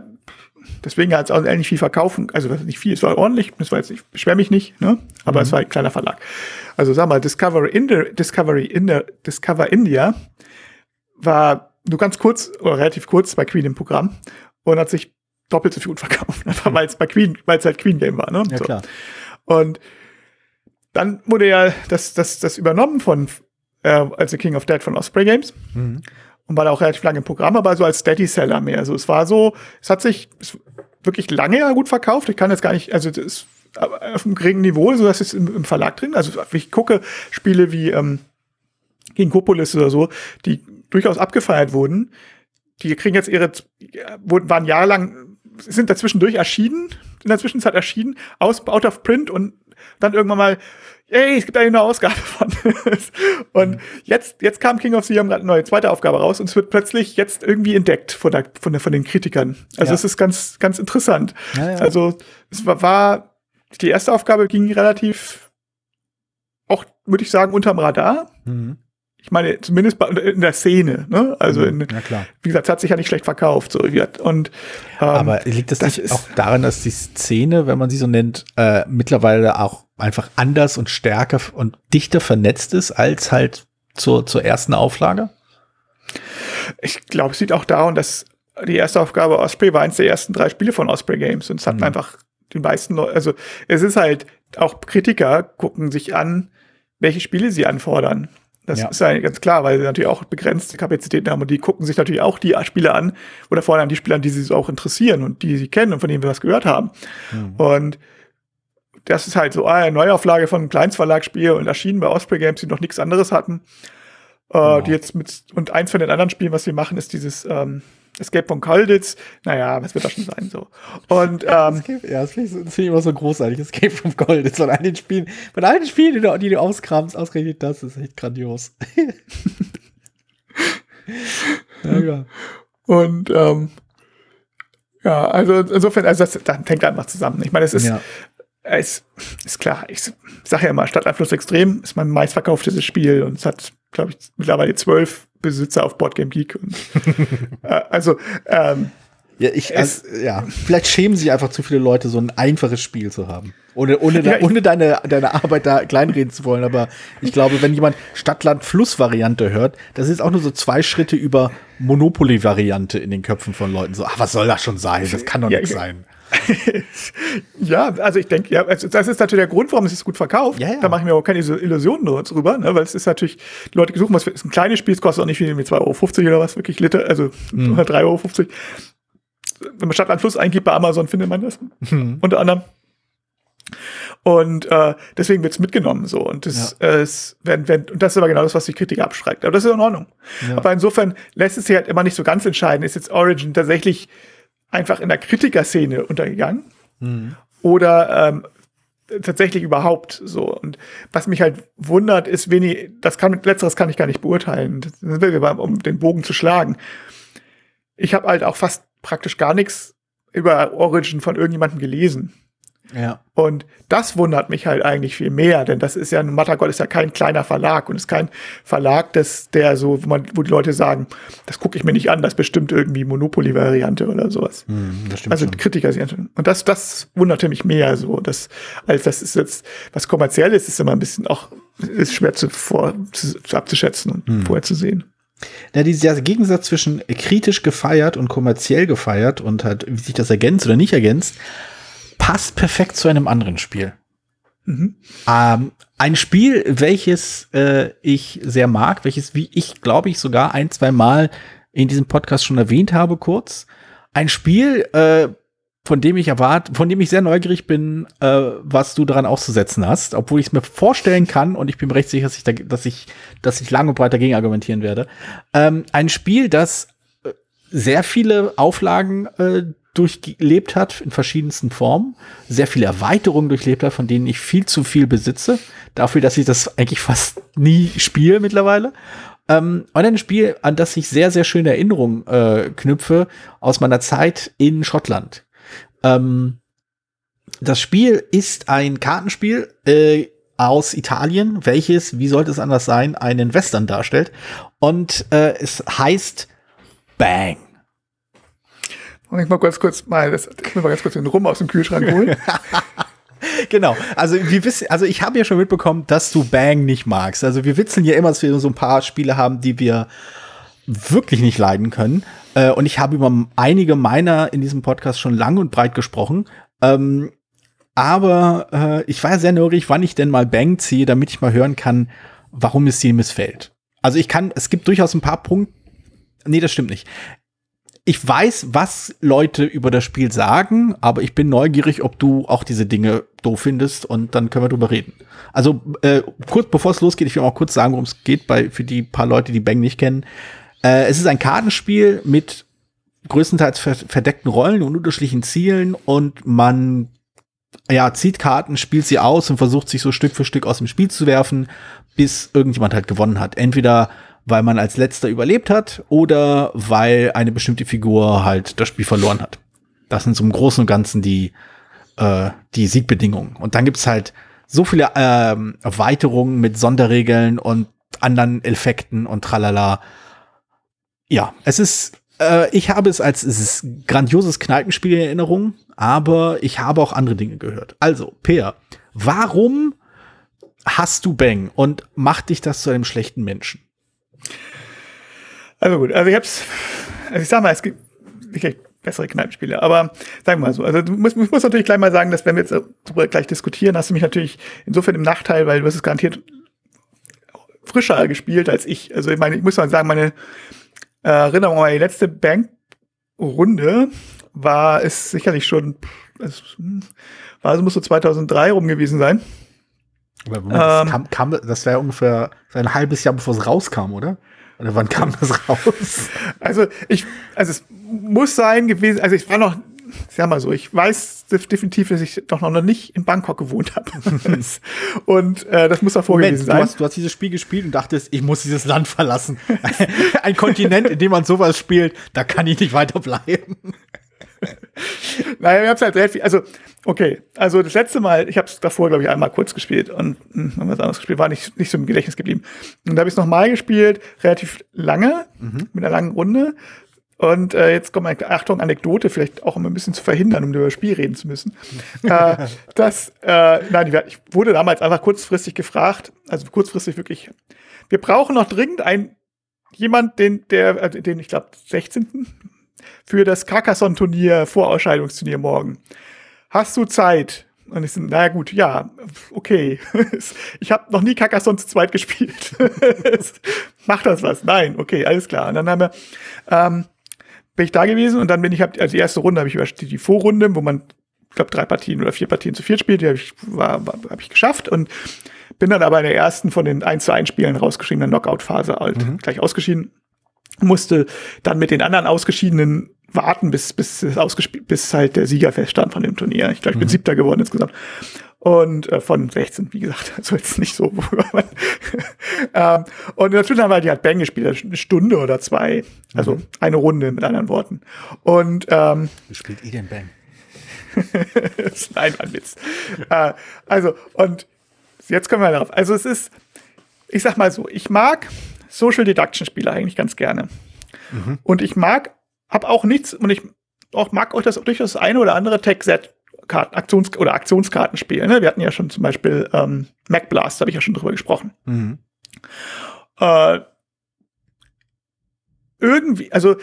deswegen hat es auch ähnlich viel verkaufen. Also nicht viel, es war ordentlich, das war jetzt nicht, beschwer mich nicht, ne? Aber mhm. es war ein kleiner Verlag. Also sag mal, Discovery, India, Discovery in der Discover India war nur ganz kurz oder relativ kurz bei Queen im Programm und hat sich doppelt so viel gut [laughs] verkauft, einfach weil es bei Queen, weil es halt Queen Game war, ne? Ja, so. klar. Und dann wurde ja das, das, das übernommen von äh, also King of Dead von Osprey Games. Mhm. Und war da auch relativ lange im Programm, aber so als Steady-Seller mehr. Also es war so, es hat sich wirklich lange ja gut verkauft. Ich kann jetzt gar nicht, also das ist auf einem geringen Niveau, so dass es im, im Verlag drin. Also ich gucke Spiele wie ähm, gegen Kopolis oder so, die durchaus abgefeiert wurden. Die kriegen jetzt ihre, wurden, waren jahrelang, sind dazwischendurch erschienen, in der Zwischenzeit erschienen, aus, out of print und dann irgendwann mal, ey, es gibt da eine Ausgabe von. und mhm. jetzt, jetzt kam King of the haben gerade eine neue zweite Aufgabe raus und es wird plötzlich jetzt irgendwie entdeckt von, der, von, der, von den Kritikern. Also ja. es ist ganz, ganz interessant. Ja, ja. Also es war, war, die erste Aufgabe ging relativ, auch würde ich sagen, unterm Radar. Mhm. Ich meine, zumindest in der Szene, ne? Also, mhm. in, wie gesagt, es hat sich ja nicht schlecht verkauft. So. Und, ähm, Aber liegt das, das nicht auch daran, dass die Szene, wenn man sie so nennt, äh, mittlerweile auch einfach anders und stärker und dichter vernetzt ist als halt zur, zur ersten Auflage? Ich glaube, es liegt auch daran, dass die erste Aufgabe Osprey war eins der ersten drei Spiele von Osprey Games und es hat mhm. einfach die meisten Leute, also es ist halt, auch Kritiker gucken sich an, welche Spiele sie anfordern. Das ja. ist ja ganz klar, weil sie natürlich auch begrenzte Kapazitäten haben und die gucken sich natürlich auch die Spiele an oder vor allem die Spiele an, die sie so auch interessieren und die sie kennen und von denen wir was gehört haben. Mhm. Und das ist halt so ah, eine Neuauflage von einem Kleinstverlagsspiel und erschienen bei Osprey Games, die noch nichts anderes hatten. Äh, genau. Die jetzt mit, und eins von den anderen Spielen, was sie machen, ist dieses ähm, Escape von Colditz. Naja, was wird das schon sein so? Und [laughs] ähm, ja, das finde ich, immer so großartig. Escape from Colditz von all den Spielen, von all den Spielen, die du, die du auskramst, ausgerechnet das ist echt grandios. [laughs] ja, ja. Und ähm, ja, also insofern, also das, das hängt einfach zusammen. Ich meine, es ist, ja. es ist klar, ich sage ja immer, Stadteinfluss extrem ist mein meistverkauftes Spiel und es hat, glaube ich, mittlerweile zwölf Besitzer auf Boardgame Geek. Und, [laughs] äh, also, ähm, ja, ich, es, also, ja, vielleicht schämen sich einfach zu viele Leute, so ein einfaches Spiel zu haben. Ohne, ohne, ja, ohne deine, deine Arbeit da kleinreden zu wollen. Aber ich glaube, wenn jemand Stadt-Land-Fluss-Variante hört, das ist auch nur so zwei Schritte über Monopoly-Variante in den Köpfen von Leuten. So, ach, was soll das schon sein? Das kann doch ja, nicht sein. [laughs] ja, also ich denke, ja, also das ist natürlich der Grund, warum es sich gut verkauft. Ja, ja. Da mache ich mir auch keine Illusionen drüber, ne? weil es ist natürlich, die Leute suchen was, ist ein kleines Spiel, es kostet auch nicht viel, wie 2,50 Euro oder was, wirklich Liter, also mhm. 3,50 Euro. Wenn man Stadt an Fluss eingibt bei Amazon, findet man das. Mhm. Unter anderem. Und äh, deswegen wird's mitgenommen so. Und das, ja. äh, es, wenn, wenn, und das ist aber genau das, was die Kritik abschreibt. Aber das ist in Ordnung. Ja. Aber insofern lässt es sich halt immer nicht so ganz entscheiden, ist jetzt Origin tatsächlich einfach in der Kritikerszene untergegangen mhm. oder ähm, tatsächlich überhaupt so. Und was mich halt wundert, ist wenig, das kann, letzteres kann ich gar nicht beurteilen, um den Bogen zu schlagen. Ich habe halt auch fast praktisch gar nichts über Origin von irgendjemandem gelesen. Ja. Und das wundert mich halt eigentlich viel mehr, denn das ist ja, Matagol ist ja kein kleiner Verlag und ist kein Verlag, das, der so, wo, man, wo die Leute sagen, das gucke ich mir nicht an, das bestimmt irgendwie Monopoly-Variante oder sowas. Hm, also schon. Kritiker sind. Und das, das wunderte mich mehr so, dass, als das ist jetzt, was kommerziell ist, ist immer ein bisschen auch, ist schwer zu, vor, zu, zu abzuschätzen und hm. vorher zu sehen. Ja, dieser Gegensatz zwischen kritisch gefeiert und kommerziell gefeiert und halt, wie sich das ergänzt oder nicht ergänzt, passt perfekt zu einem anderen Spiel. Mhm. Ähm, ein Spiel, welches äh, ich sehr mag, welches, wie ich glaube ich sogar ein, zwei Mal in diesem Podcast schon erwähnt habe, kurz. Ein Spiel, äh, von dem ich erwarte, von dem ich sehr neugierig bin, äh, was du daran auszusetzen hast, obwohl ich es mir vorstellen kann und ich bin mir recht sicher, dass ich, da, dass ich, dass ich lang und breit dagegen argumentieren werde. Ähm, ein Spiel, das äh, sehr viele Auflagen äh, durchlebt hat in verschiedensten Formen, sehr viele Erweiterungen durchlebt hat, von denen ich viel zu viel besitze, dafür, dass ich das eigentlich fast nie spiele mittlerweile. Ähm, und ein Spiel, an das ich sehr, sehr schöne Erinnerungen äh, knüpfe aus meiner Zeit in Schottland. Ähm, das Spiel ist ein Kartenspiel äh, aus Italien, welches, wie sollte es anders sein, einen Western darstellt. Und äh, es heißt Bang. Und ich mal ganz kurz mal, das, ich mal ganz kurz den Rum aus dem Kühlschrank holen. [laughs] genau. Also wir wissen, also ich habe ja schon mitbekommen, dass du Bang nicht magst. Also wir witzeln ja immer, dass wir so ein paar Spiele haben, die wir wirklich nicht leiden können. Äh, und ich habe über einige meiner in diesem Podcast schon lang und breit gesprochen. Ähm, aber äh, ich war sehr neugierig, wann ich denn mal Bang ziehe, damit ich mal hören kann, warum es dir missfällt. Also ich kann, es gibt durchaus ein paar Punkte. Nee, das stimmt nicht ich weiß, was Leute über das Spiel sagen, aber ich bin neugierig, ob du auch diese Dinge doof findest und dann können wir drüber reden. Also äh, kurz bevor es losgeht, ich will auch kurz sagen, worum es geht, bei für die paar Leute, die Bang nicht kennen. Äh, es ist ein Kartenspiel mit größtenteils ver verdeckten Rollen und unterschiedlichen Zielen und man ja, zieht Karten, spielt sie aus und versucht sich so Stück für Stück aus dem Spiel zu werfen, bis irgendjemand halt gewonnen hat. Entweder weil man als letzter überlebt hat oder weil eine bestimmte Figur halt das Spiel verloren hat. Das sind im Großen und Ganzen die, äh, die Siegbedingungen. Und dann gibt's halt so viele ähm, Erweiterungen mit Sonderregeln und anderen Effekten und tralala. Ja, es ist, äh, ich habe es als es ist grandioses Kneipenspiel in Erinnerung, aber ich habe auch andere Dinge gehört. Also, Peer, warum hast du Bang und macht dich das zu einem schlechten Menschen? Also gut, also ich hab's, also ich sag mal, es gibt sicherlich bessere Kneipenspiele, aber sagen wir mal so, also du musst, ich muss natürlich gleich mal sagen, dass wenn wir jetzt darüber gleich diskutieren, hast du mich natürlich insofern im Nachteil, weil du hast es garantiert frischer gespielt als ich. Also ich meine, ich muss mal sagen, meine Erinnerung an die letzte Bankrunde war es sicherlich schon, es war, also muss so 2003 rum gewesen sein. Aber Moment, das, ähm, kam, kam, das war ja ungefähr ein halbes Jahr, bevor es rauskam, oder? Oder wann kam das raus? Also ich, also es muss sein gewesen, also ich war noch, sag mal so, ich weiß definitiv, dass ich doch noch nicht in Bangkok gewohnt habe. [laughs] und äh, das muss davor Moment, gewesen sein. Du hast, du hast dieses Spiel gespielt und dachtest, ich muss dieses Land verlassen. [laughs] Ein Kontinent, in dem man sowas spielt, da kann ich nicht weiter bleiben. Naja, wir haben es halt relativ, also, okay, also das letzte Mal, ich habe es davor, glaube ich, einmal kurz gespielt und hm, was anderes gespielt, war nicht, nicht so im Gedächtnis geblieben. Und da habe ich es nochmal gespielt, relativ lange, mhm. mit einer langen Runde. Und äh, jetzt kommt eine Achtung, Anekdote, vielleicht auch um ein bisschen zu verhindern, um über das Spiel reden zu müssen. [laughs] äh, das, äh, nein, ich wurde damals einfach kurzfristig gefragt, also kurzfristig wirklich, wir brauchen noch dringend einen jemand, den, der, äh, den, ich glaube, 16 für das Carcassonne-Turnier, Vorausscheidungsturnier morgen. Hast du Zeit? Und ich so, naja gut, ja, okay. [laughs] ich habe noch nie Carcassonne zu zweit gespielt. [laughs] Macht das was? Nein, okay, alles klar. Und dann haben wir, ähm, bin ich da gewesen und dann bin ich, hab, also die erste Runde habe ich über die Vorrunde, wo man, ich glaube, drei Partien oder vier Partien zu vier spielt, die habe ich, war, war, hab ich geschafft und bin dann aber in der ersten von den 1 zu 1 Spielen rausgeschieden, in der Knockout-Phase halt, mhm. gleich ausgeschieden musste dann mit den anderen Ausgeschiedenen warten, bis, bis, bis halt der Sieger feststand von dem Turnier. Ich glaube, ich bin mhm. siebter geworden insgesamt. Und äh, von 16, wie gesagt, [laughs] also jetzt nicht so. [laughs] ähm, und dazwischen haben wir halt Bang gespielt, eine Stunde oder zwei. Also mhm. eine Runde mit anderen Worten. Und ähm, Wie spielt ihr denn Bang? [laughs] das ist ein Witz. äh, also, und jetzt kommen wir darauf. Also es ist, ich sag mal so, ich mag Social Deduction Spiele eigentlich ganz gerne. Mhm. Und ich mag, hab auch nichts, und ich auch mag euch das durchaus das eine oder andere Tech-Set Karten, Aktions- oder Aktionskartenspiel. Ne? Wir hatten ja schon zum Beispiel ähm, Mac Blast, habe ich ja schon drüber gesprochen. Mhm. Äh, irgendwie, also,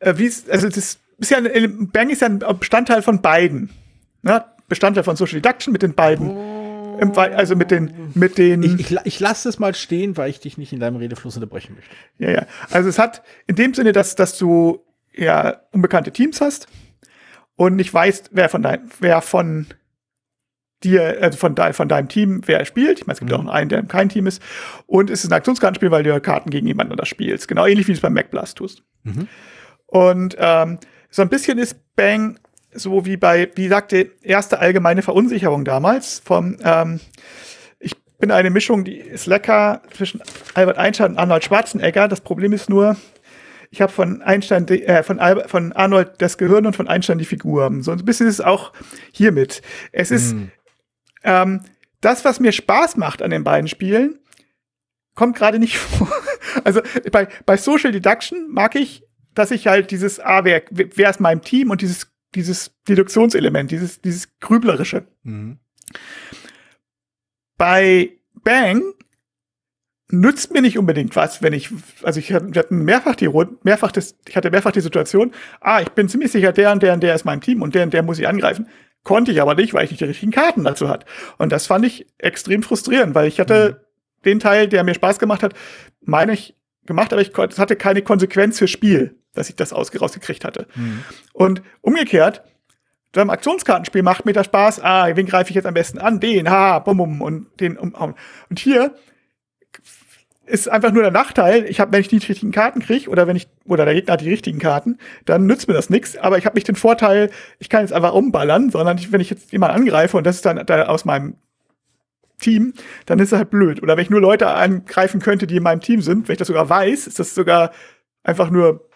äh, wie also das ist ja, Bang ist ja ein Bestandteil von beiden. Ne? Bestandteil von Social Deduction mit den beiden. Im, also mit den, mit den. Ich, ich, ich lasse es mal stehen, weil ich dich nicht in deinem Redefluss unterbrechen möchte. Ja, ja. Also es hat in dem Sinne, dass, dass du ja unbekannte Teams hast und nicht weißt, wer von deinem, wer von dir, also von, de, von deinem Team, wer spielt. Ich meine, es gibt mhm. auch einen, der kein Team ist. Und es ist ein Aktionskartenspiel, weil du Karten gegen jemanden anders spielst. Genau ähnlich wie du es beim MacBlast tust. Mhm. Und ähm, so ein bisschen ist Bang so wie bei, wie sagte, erste allgemeine Verunsicherung damals vom, ähm, ich bin eine Mischung, die ist lecker zwischen Albert Einstein und Arnold Schwarzenegger. Das Problem ist nur, ich habe von Einstein, äh, von, Albert, von Arnold das Gehirn und von Einstein die Figur. So ein bisschen ist es auch hiermit. Es ist mm. ähm, das, was mir Spaß macht an den beiden Spielen, kommt gerade nicht [laughs] vor. also bei, bei Social Deduction mag ich dass ich halt dieses, ah, wer, wer ist mein Team und dieses, dieses Deduktionselement, dieses, dieses Grüblerische. Mhm. Bei Bang nützt mir nicht unbedingt was, wenn ich, also ich hatte mehrfach die mehrfach das, ich hatte mehrfach die Situation, ah, ich bin ziemlich sicher, der und der und der ist mein Team und der und der muss ich angreifen. Konnte ich aber nicht, weil ich nicht die richtigen Karten dazu hatte. Und das fand ich extrem frustrierend, weil ich hatte mhm. den Teil, der mir Spaß gemacht hat, meine ich, gemacht, aber ich hatte keine Konsequenz fürs Spiel, dass ich das rausgekriegt hatte. Mhm. Und umgekehrt, beim Aktionskartenspiel macht mir das Spaß, ah, wen greife ich jetzt am besten an? Den, ha, bum, bum, und den umhauen. Und hier ist einfach nur der Nachteil, ich habe, wenn ich die richtigen Karten kriege oder wenn ich, oder der Gegner hat die richtigen Karten, dann nützt mir das nichts, aber ich habe nicht den Vorteil, ich kann jetzt einfach umballern, sondern ich, wenn ich jetzt jemanden angreife und das ist dann da aus meinem Team, dann ist es halt blöd. Oder wenn ich nur Leute angreifen könnte, die in meinem Team sind, wenn ich das sogar weiß, ist das sogar einfach nur,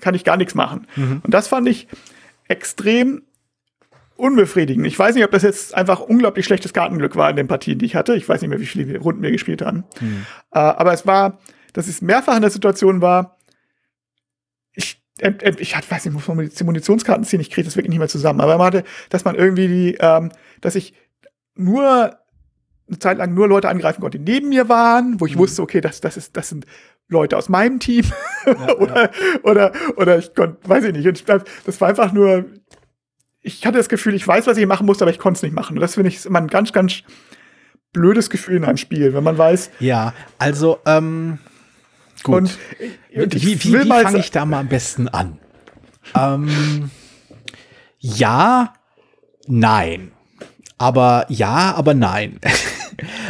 kann ich gar nichts machen. Mhm. Und das fand ich extrem unbefriedigend. Ich weiß nicht, ob das jetzt einfach unglaublich schlechtes Kartenglück war in den Partien, die ich hatte. Ich weiß nicht mehr, wie viele Runden wir gespielt haben. Mhm. Äh, aber es war, dass es mehrfach in der Situation war, ich, äh, äh, ich weiß nicht, muss man die Munitionskarten ziehen, ich kriege das wirklich nicht mehr zusammen. Aber man hatte, dass man irgendwie die, ähm, dass ich nur eine Zeit lang nur Leute angreifen konnte, die neben mir waren, wo ich mhm. wusste, okay, das, das, ist, das sind Leute aus meinem Team. Ja, oder, [laughs] ja. oder, oder ich konnte, weiß ich nicht. Und das war einfach nur, ich hatte das Gefühl, ich weiß, was ich machen muss, aber ich konnte es nicht machen. Und das finde ich immer ein ganz, ganz blödes Gefühl in einem Spiel, wenn man weiß. Ja, also, ähm, gut. Und ich, wie, wie, wie fange ich da mal am besten an? ähm, ja, nein. Aber ja, aber nein. [laughs]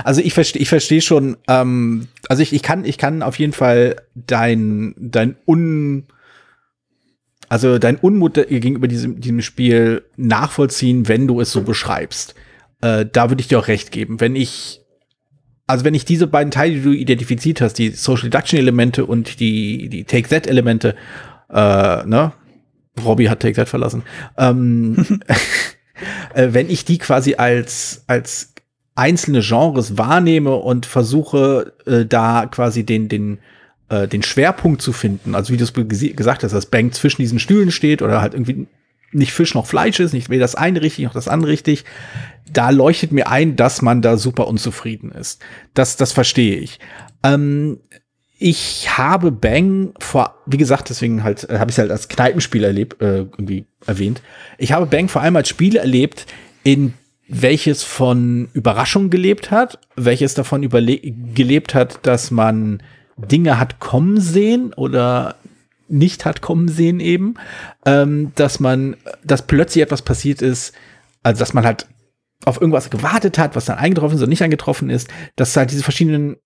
also ich verstehe, ich verstehe schon. Ähm, also ich, ich kann, ich kann auf jeden Fall dein, dein un, also dein Unmut gegenüber diesem, diesem Spiel nachvollziehen, wenn du es so beschreibst. Äh, da würde ich dir auch recht geben. Wenn ich, also wenn ich diese beiden Teile, die du identifiziert hast, die Social Deduction Elemente und die, die Take That Elemente, äh, ne? Robbie hat Take That verlassen. Ähm, [laughs] äh, wenn ich die quasi als, als einzelne Genres wahrnehme und versuche, äh, da quasi den, den, äh, den Schwerpunkt zu finden. Also wie du es gesagt hast, dass Bang zwischen diesen Stühlen steht oder halt irgendwie nicht Fisch noch Fleisch ist, nicht weder das eine richtig noch das andere richtig. Da leuchtet mir ein, dass man da super unzufrieden ist. Das, das verstehe ich. Ähm, ich habe Bang vor, wie gesagt, deswegen halt äh, habe ich es halt als Kneipenspiel erlebt, äh, irgendwie erwähnt. Ich habe Bang vor allem als Spiel erlebt, in welches von Überraschung gelebt hat, welches davon gelebt hat, dass man Dinge hat kommen sehen oder nicht hat kommen sehen eben, ähm, dass man, dass plötzlich etwas passiert ist, also dass man halt auf irgendwas gewartet hat, was dann eingetroffen ist oder nicht eingetroffen ist, dass halt diese verschiedenen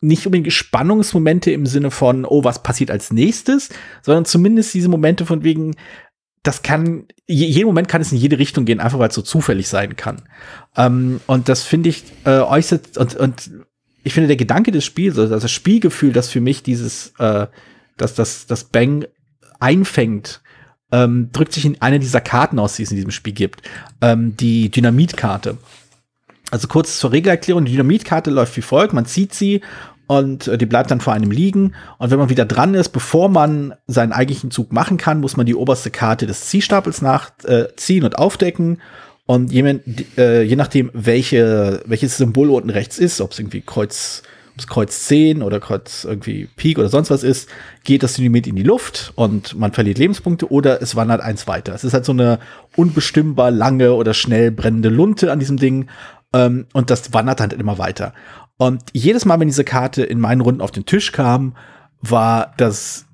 nicht unbedingt Spannungsmomente im Sinne von, oh, was passiert als nächstes, sondern zumindest diese Momente von wegen, das kann, jeden Moment kann es in jede Richtung gehen, einfach weil es so zufällig sein kann. Ähm, und das finde ich äh, äußert, und, und ich finde der Gedanke des Spiels, also das Spielgefühl, das für mich dieses, äh, dass das, das Bang einfängt, ähm, drückt sich in einer dieser Karten aus, die es in diesem Spiel gibt. Ähm, die Dynamitkarte. Also kurz zur Regelerklärung, die Dynamitkarte läuft wie folgt, man zieht sie und äh, die bleibt dann vor einem liegen. Und wenn man wieder dran ist, bevor man seinen eigentlichen Zug machen kann, muss man die oberste Karte des Ziehstapels nachziehen äh, und aufdecken. Und je, äh, je nachdem, welche, welches Symbol unten rechts ist, ob es irgendwie Kreuz, ob es Kreuz 10 oder Kreuz irgendwie Pik oder sonst was ist, geht das Dynamit in die Luft und man verliert Lebenspunkte oder es wandert eins weiter. Es ist halt so eine unbestimmbar lange oder schnell brennende Lunte an diesem Ding ähm, und das wandert dann immer weiter. Und jedes Mal, wenn diese Karte in meinen Runden auf den Tisch kam, war das,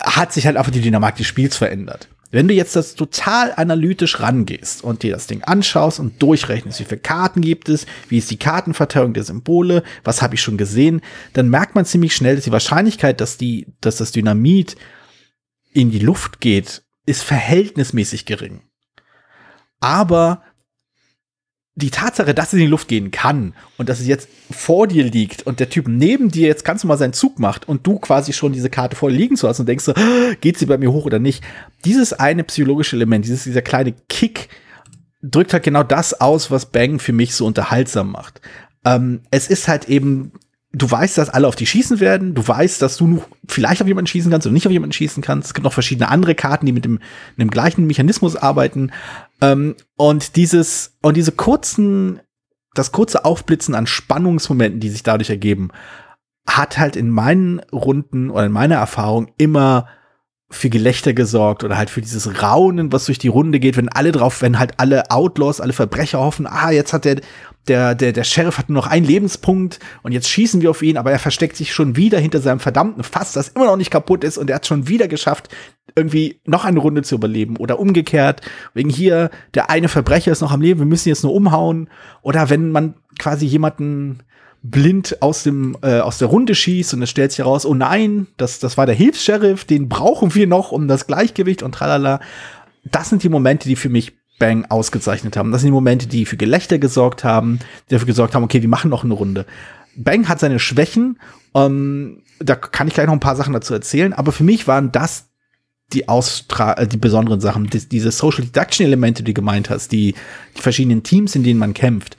hat sich halt einfach die Dynamik des Spiels verändert. Wenn du jetzt das total analytisch rangehst und dir das Ding anschaust und durchrechnest, wie viele Karten gibt es, wie ist die Kartenverteilung der Symbole, was habe ich schon gesehen, dann merkt man ziemlich schnell, dass die Wahrscheinlichkeit, dass die, dass das Dynamit in die Luft geht, ist verhältnismäßig gering. Aber die Tatsache, dass es in die Luft gehen kann und dass es jetzt vor dir liegt und der Typ neben dir jetzt ganz normal seinen Zug macht und du quasi schon diese Karte voll liegen zu hast und denkst so, ah, geht sie bei mir hoch oder nicht? Dieses eine psychologische Element, dieses, dieser kleine Kick drückt halt genau das aus, was Bang für mich so unterhaltsam macht. Ähm, es ist halt eben du weißt, dass alle auf dich schießen werden. Du weißt, dass du vielleicht auf jemanden schießen kannst oder nicht auf jemanden schießen kannst. Es gibt noch verschiedene andere Karten, die mit dem, mit dem gleichen Mechanismus arbeiten. Ähm, und dieses, und diese kurzen, das kurze Aufblitzen an Spannungsmomenten, die sich dadurch ergeben, hat halt in meinen Runden oder in meiner Erfahrung immer für Gelächter gesorgt oder halt für dieses Raunen, was durch die Runde geht, wenn alle drauf, wenn halt alle Outlaws, alle Verbrecher hoffen, ah, jetzt hat der, der, der, der Sheriff hat nur noch einen Lebenspunkt und jetzt schießen wir auf ihn, aber er versteckt sich schon wieder hinter seinem verdammten Fass, das immer noch nicht kaputt ist und er hat schon wieder geschafft, irgendwie noch eine Runde zu überleben oder umgekehrt, wegen hier, der eine Verbrecher ist noch am Leben, wir müssen jetzt nur umhauen oder wenn man quasi jemanden blind aus dem äh, aus der Runde schießt und es stellt sich heraus, oh nein, das das war der Hilfs-Sheriff, den brauchen wir noch um das Gleichgewicht und tralala. Das sind die Momente, die für mich Bang ausgezeichnet haben. Das sind die Momente, die für Gelächter gesorgt haben, die dafür gesorgt haben, okay, wir machen noch eine Runde. Bang hat seine Schwächen, ähm, da kann ich gleich noch ein paar Sachen dazu erzählen, aber für mich waren das die Austra äh, die besonderen Sachen, die, diese Social Deduction Elemente, die du gemeint hast, die, die verschiedenen Teams, in denen man kämpft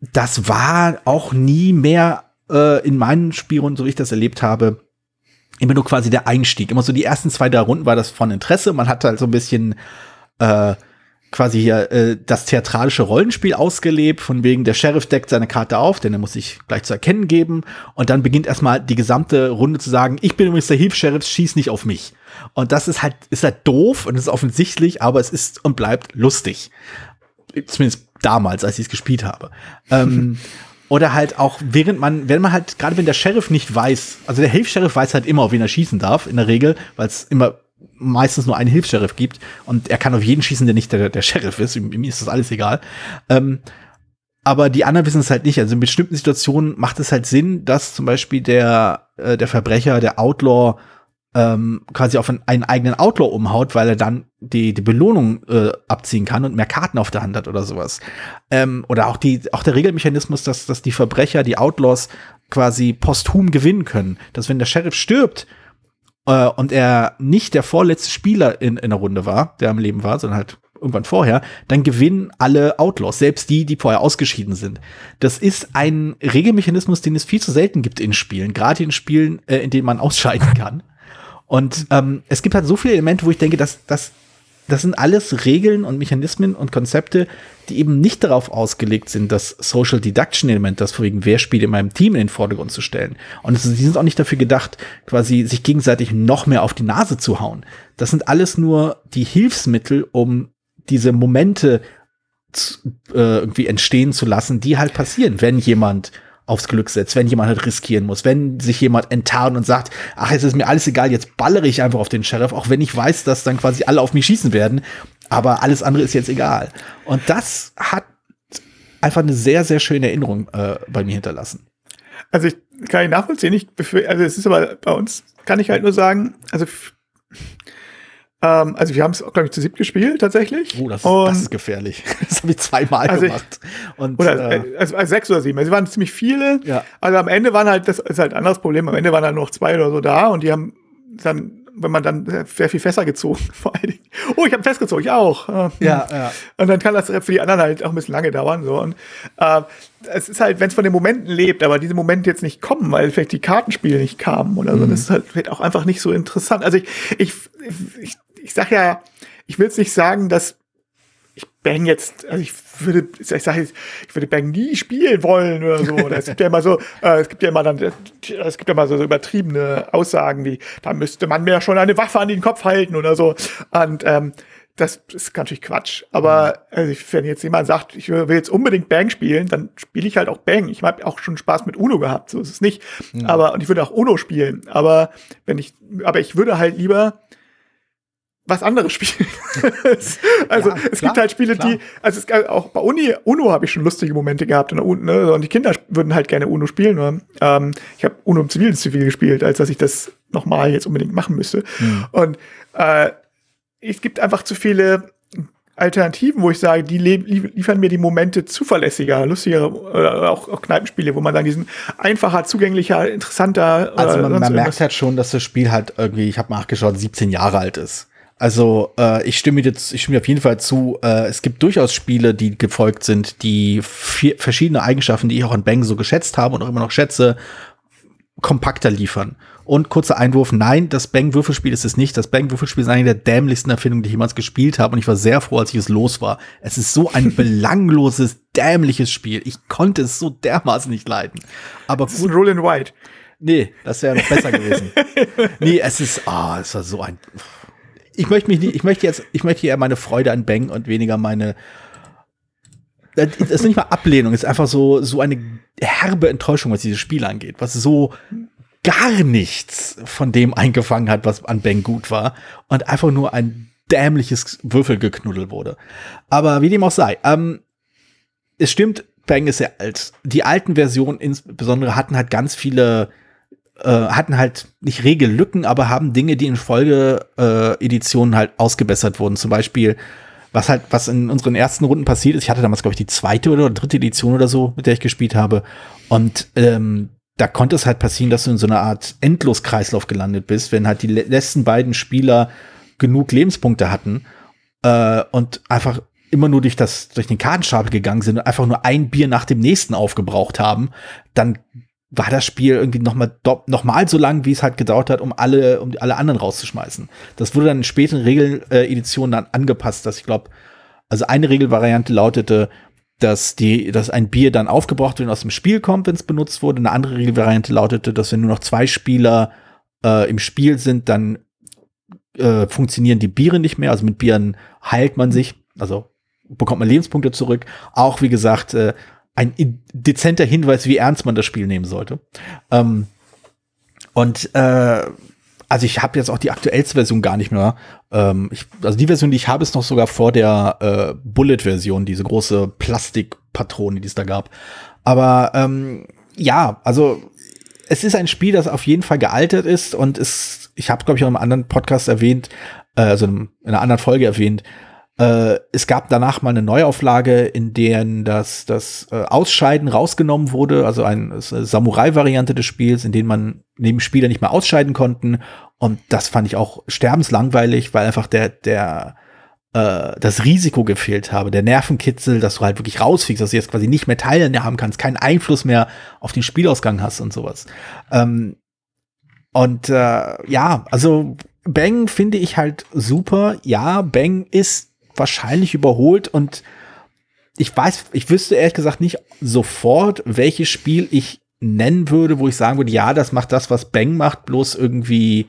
das war auch nie mehr äh, in meinen Spielrunden, so wie ich das erlebt habe, immer nur quasi der Einstieg. Immer so die ersten zwei, drei Runden war das von Interesse. Man hat halt so ein bisschen äh, quasi hier äh, das theatralische Rollenspiel ausgelebt, von wegen der Sheriff deckt seine Karte auf, denn er muss sich gleich zu erkennen geben. Und dann beginnt erstmal die gesamte Runde zu sagen, ich bin übrigens der Hilfs-Sheriff, schieß nicht auf mich. Und das ist halt, ist halt doof und ist offensichtlich, aber es ist und bleibt lustig. Zumindest damals, als ich es gespielt habe. Ähm, [laughs] oder halt auch, während man, wenn man halt, gerade wenn der Sheriff nicht weiß, also der Hilfs-Sheriff weiß halt immer, auf wen er schießen darf, in der Regel, weil es immer meistens nur einen Hilfs-Sheriff gibt und er kann auf jeden schießen, der nicht der, der Sheriff ist. Ihm, ihm ist das alles egal. Ähm, aber die anderen wissen es halt nicht. Also in bestimmten Situationen macht es halt Sinn, dass zum Beispiel der, äh, der Verbrecher, der Outlaw, ähm, quasi auf einen, eigenen Outlaw umhaut, weil er dann die, die Belohnung äh, abziehen kann und mehr Karten auf der Hand hat oder sowas. Ähm, oder auch, die, auch der Regelmechanismus, dass, dass die Verbrecher, die Outlaws quasi posthum gewinnen können. Dass wenn der Sheriff stirbt äh, und er nicht der vorletzte Spieler in, in der Runde war, der am Leben war, sondern halt irgendwann vorher, dann gewinnen alle Outlaws, selbst die, die vorher ausgeschieden sind. Das ist ein Regelmechanismus, den es viel zu selten gibt in Spielen, gerade in Spielen, äh, in denen man [laughs] ausscheiden kann. Und ähm, es gibt halt so viele Elemente, wo ich denke, dass, dass das sind alles Regeln und Mechanismen und Konzepte, die eben nicht darauf ausgelegt sind, das Social Deduction Element, das vorwiegend wer spielt in meinem Team in den Vordergrund zu stellen. Und die sind auch nicht dafür gedacht, quasi sich gegenseitig noch mehr auf die Nase zu hauen. Das sind alles nur die Hilfsmittel, um diese Momente zu, äh, irgendwie entstehen zu lassen, die halt passieren, wenn jemand aufs Glück setzt, wenn jemand halt riskieren muss, wenn sich jemand enttarnt und sagt, ach, jetzt ist mir alles egal, jetzt ballere ich einfach auf den Sheriff, auch wenn ich weiß, dass dann quasi alle auf mich schießen werden, aber alles andere ist jetzt egal. Und das hat einfach eine sehr, sehr schöne Erinnerung äh, bei mir hinterlassen. Also ich kann ich nachvollziehen, ich also es ist aber bei uns, kann ich halt nur sagen, also ähm, also wir haben es, glaube ich, zu sieb gespielt tatsächlich. Oh, das, und, das ist gefährlich. [laughs] Das habe ich zweimal also gemacht. Ich, und, oder, äh, also, also, sechs oder sieben. Also, es waren ziemlich viele. Ja. Also am Ende waren halt, das ist halt ein anderes Problem, am Ende waren dann noch zwei oder so da und die haben dann wenn man dann sehr viel Fässer gezogen, [laughs] vor allen Dingen. Oh, ich habe festgezogen, ich auch. Ja, ja. Und dann kann das für die anderen halt auch ein bisschen lange dauern. So. Und äh, es ist halt, wenn es von den Momenten lebt, aber diese Momente jetzt nicht kommen, weil vielleicht die Kartenspiele nicht kamen oder so, mhm. das ist halt auch einfach nicht so interessant. Also ich, ich, ich, ich sag ja, ich will es nicht sagen, dass ich Bang jetzt, also ich würde, ich sage jetzt, ich würde Bang nie spielen wollen oder so. Oder es gibt ja immer so, [laughs] äh, es gibt ja immer dann, es gibt ja immer so, so übertriebene Aussagen wie, da müsste man mir schon eine Waffe an den Kopf halten oder so. Und ähm, das ist natürlich Quatsch. Aber also wenn jetzt jemand sagt, ich will jetzt unbedingt Bang spielen, dann spiele ich halt auch Bang. Ich habe auch schon Spaß mit Uno gehabt, so ist es nicht. Ja. Aber und ich würde auch Uno spielen. Aber wenn ich, aber ich würde halt lieber was anderes spielen. [laughs] also ja, es klar, gibt halt Spiele, klar. die, also es, auch bei Uni, Uno habe ich schon lustige Momente gehabt Uno, ne? und die Kinder würden halt gerne Uno spielen. Nur, ähm, ich habe Uno im Zivilen zu viel gespielt, als dass ich das nochmal jetzt unbedingt machen müsste. Mhm. Und äh, es gibt einfach zu viele Alternativen, wo ich sage, die liefern mir die Momente zuverlässiger, lustiger, oder auch, auch Kneipenspiele, wo man dann diesen einfacher, zugänglicher, interessanter. Also man, man merkt halt schon, dass das Spiel halt irgendwie, ich habe nachgeschaut, 17 Jahre alt ist. Also äh, ich stimme jetzt, ich stimme auf jeden Fall zu. Äh, es gibt durchaus Spiele, die gefolgt sind, die vier, verschiedene Eigenschaften, die ich auch an Bang so geschätzt habe und auch immer noch schätze, kompakter liefern. Und kurzer Einwurf, nein, das Bang-Würfelspiel ist es nicht. Das Bang-Würfelspiel ist eine der dämlichsten Erfindungen, die ich jemals gespielt habe. Und ich war sehr froh, als ich es los war. Es ist so ein [laughs] belangloses, dämliches Spiel. Ich konnte es so dermaßen nicht leiden. Aber das ist Roll in White. Nee, das wäre noch besser gewesen. [laughs] Nee, es ist, ah, oh, es war so ein. Ich möchte mich nicht, ich möchte jetzt, ich möchte eher meine Freude an Bang und weniger meine. Das ist nicht mal Ablehnung, ist einfach so, so eine herbe Enttäuschung, was dieses Spiel angeht, was so gar nichts von dem eingefangen hat, was an Bang gut war und einfach nur ein dämliches Würfelgeknuddel wurde. Aber wie dem auch sei, ähm, es stimmt, Bang ist sehr alt. Die alten Versionen insbesondere hatten halt ganz viele äh, hatten halt nicht Regellücken, aber haben Dinge, die in Folge-Editionen äh, halt ausgebessert wurden. Zum Beispiel, was halt, was in unseren ersten Runden passiert ist, ich hatte damals, glaube ich, die zweite oder dritte Edition oder so, mit der ich gespielt habe. Und ähm, da konnte es halt passieren, dass du in so einer Art Endloskreislauf gelandet bist, wenn halt die letzten beiden Spieler genug Lebenspunkte hatten äh, und einfach immer nur durch das durch den Kartenstapel gegangen sind und einfach nur ein Bier nach dem nächsten aufgebraucht haben, dann war das Spiel irgendwie noch mal, noch mal so lang, wie es halt gedauert hat, um alle, um alle anderen rauszuschmeißen. Das wurde dann in späteren Regeleditionen dann angepasst, dass ich glaube, also eine Regelvariante lautete, dass die, dass ein Bier dann aufgebraucht wird und aus dem Spiel kommt, wenn es benutzt wurde. Eine andere Regelvariante lautete, dass wenn nur noch zwei Spieler äh, im Spiel sind, dann äh, funktionieren die Biere nicht mehr. Also mit Bieren heilt man sich, also bekommt man Lebenspunkte zurück. Auch wie gesagt, äh, ein dezenter Hinweis, wie ernst man das Spiel nehmen sollte. Ähm, und äh, also ich habe jetzt auch die aktuellste Version gar nicht mehr. Ähm, ich, also die Version, die ich habe, ist noch sogar vor der äh, Bullet-Version, diese große Plastikpatrone, die es da gab. Aber ähm, ja, also es ist ein Spiel, das auf jeden Fall gealtert ist und es, ich habe glaube ich auch in einem anderen Podcast erwähnt, äh, also in einer anderen Folge erwähnt, äh, es gab danach mal eine Neuauflage, in der das, das äh, Ausscheiden rausgenommen wurde, also eine Samurai-Variante des Spiels, in dem man neben Spieler nicht mehr ausscheiden konnten. Und das fand ich auch sterbenslangweilig, weil einfach der, der, äh, das Risiko gefehlt habe, der Nervenkitzel, dass du halt wirklich rausfliegst, dass du jetzt quasi nicht mehr teilhaben kannst, keinen Einfluss mehr auf den Spielausgang hast und sowas. Ähm, und äh, ja, also Bang finde ich halt super. Ja, Bang ist wahrscheinlich überholt und ich weiß, ich wüsste ehrlich gesagt nicht sofort, welches Spiel ich nennen würde, wo ich sagen würde, ja, das macht das, was Bang macht, bloß irgendwie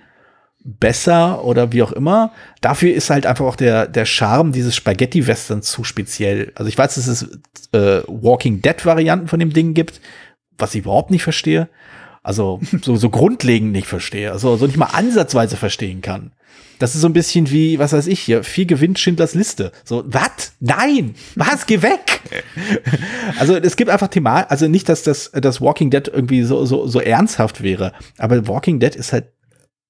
besser oder wie auch immer. Dafür ist halt einfach auch der, der Charme dieses Spaghetti-Western zu speziell. Also ich weiß, dass es äh, Walking Dead-Varianten von dem Ding gibt, was ich überhaupt nicht verstehe. Also so, so grundlegend nicht verstehe. Also so nicht mal ansatzweise verstehen kann. Das ist so ein bisschen wie, was weiß ich hier, vier gewinnt Schindlers Liste. So, was? Nein! Was? Geh weg! [laughs] also es gibt einfach Thema, also nicht, dass das, das Walking Dead irgendwie so, so, so ernsthaft wäre, aber Walking Dead ist halt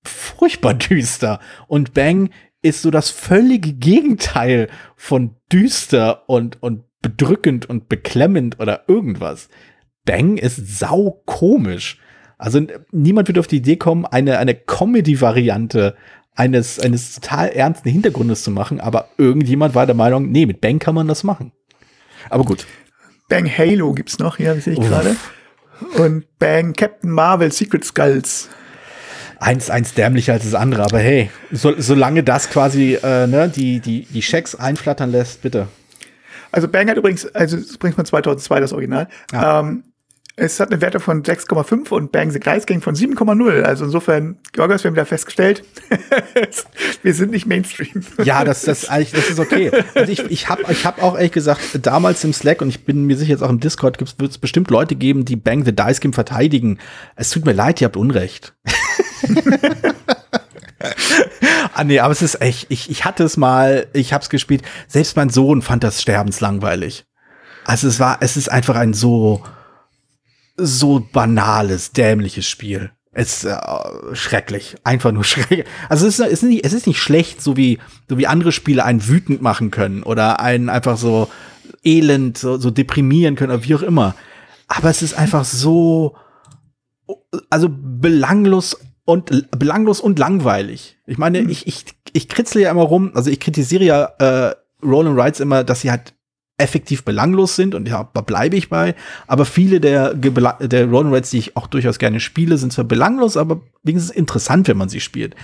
furchtbar düster. Und Bang ist so das völlige Gegenteil von düster und, und bedrückend und beklemmend oder irgendwas. Bang ist sau komisch. Also niemand wird auf die Idee kommen, eine, eine Comedy-Variante eines, eines total ernsten Hintergrundes zu machen, aber irgendjemand war der Meinung, nee, mit Bang kann man das machen. Aber gut. Bang Halo gibt's noch, hier sehe ich gerade. Und Bang Captain Marvel Secret Skulls. Eins, eins dämlicher als das andere, aber hey, so, solange das quasi äh, ne, die, die, die Schecks einflattern lässt, bitte. Also Bang hat übrigens, also übrigens von 2002 das Original, ja. ähm, es hat eine Werte von 6,5 und Bang the Guys ging von 7,0. Also insofern, Georgios, wir haben wieder festgestellt, [laughs] wir sind nicht Mainstream. Ja, das, das, das ist okay. Also ich, ich habe ich hab auch ehrlich gesagt damals im Slack und ich bin mir sicher jetzt auch im Discord wird es bestimmt Leute geben, die Bang the Dice Game verteidigen. Es tut mir leid, ihr habt Unrecht. ah nee, aber es ist echt, ich, ich hatte es mal, ich hab's gespielt. Selbst mein Sohn fand das sterbenslangweilig. Also es war, es ist einfach ein so, so banales, dämliches Spiel. Es ist äh, schrecklich, einfach nur [laughs] schrecklich. Also es ist, es, ist nicht, es ist nicht schlecht, so wie, so wie andere Spiele einen wütend machen können oder einen einfach so elend, so, so deprimieren können oder wie auch immer. Aber es ist einfach so, also belanglos und belanglos und langweilig. Ich meine, ich, ich ich kritzel ja immer rum, also ich kritisiere ja äh, Roll and Rides immer, dass sie halt effektiv belanglos sind und ja, da bleibe ich bei. Aber viele der, der Roll Rides, die ich auch durchaus gerne spiele, sind zwar belanglos, aber wenigstens interessant, wenn man sie spielt.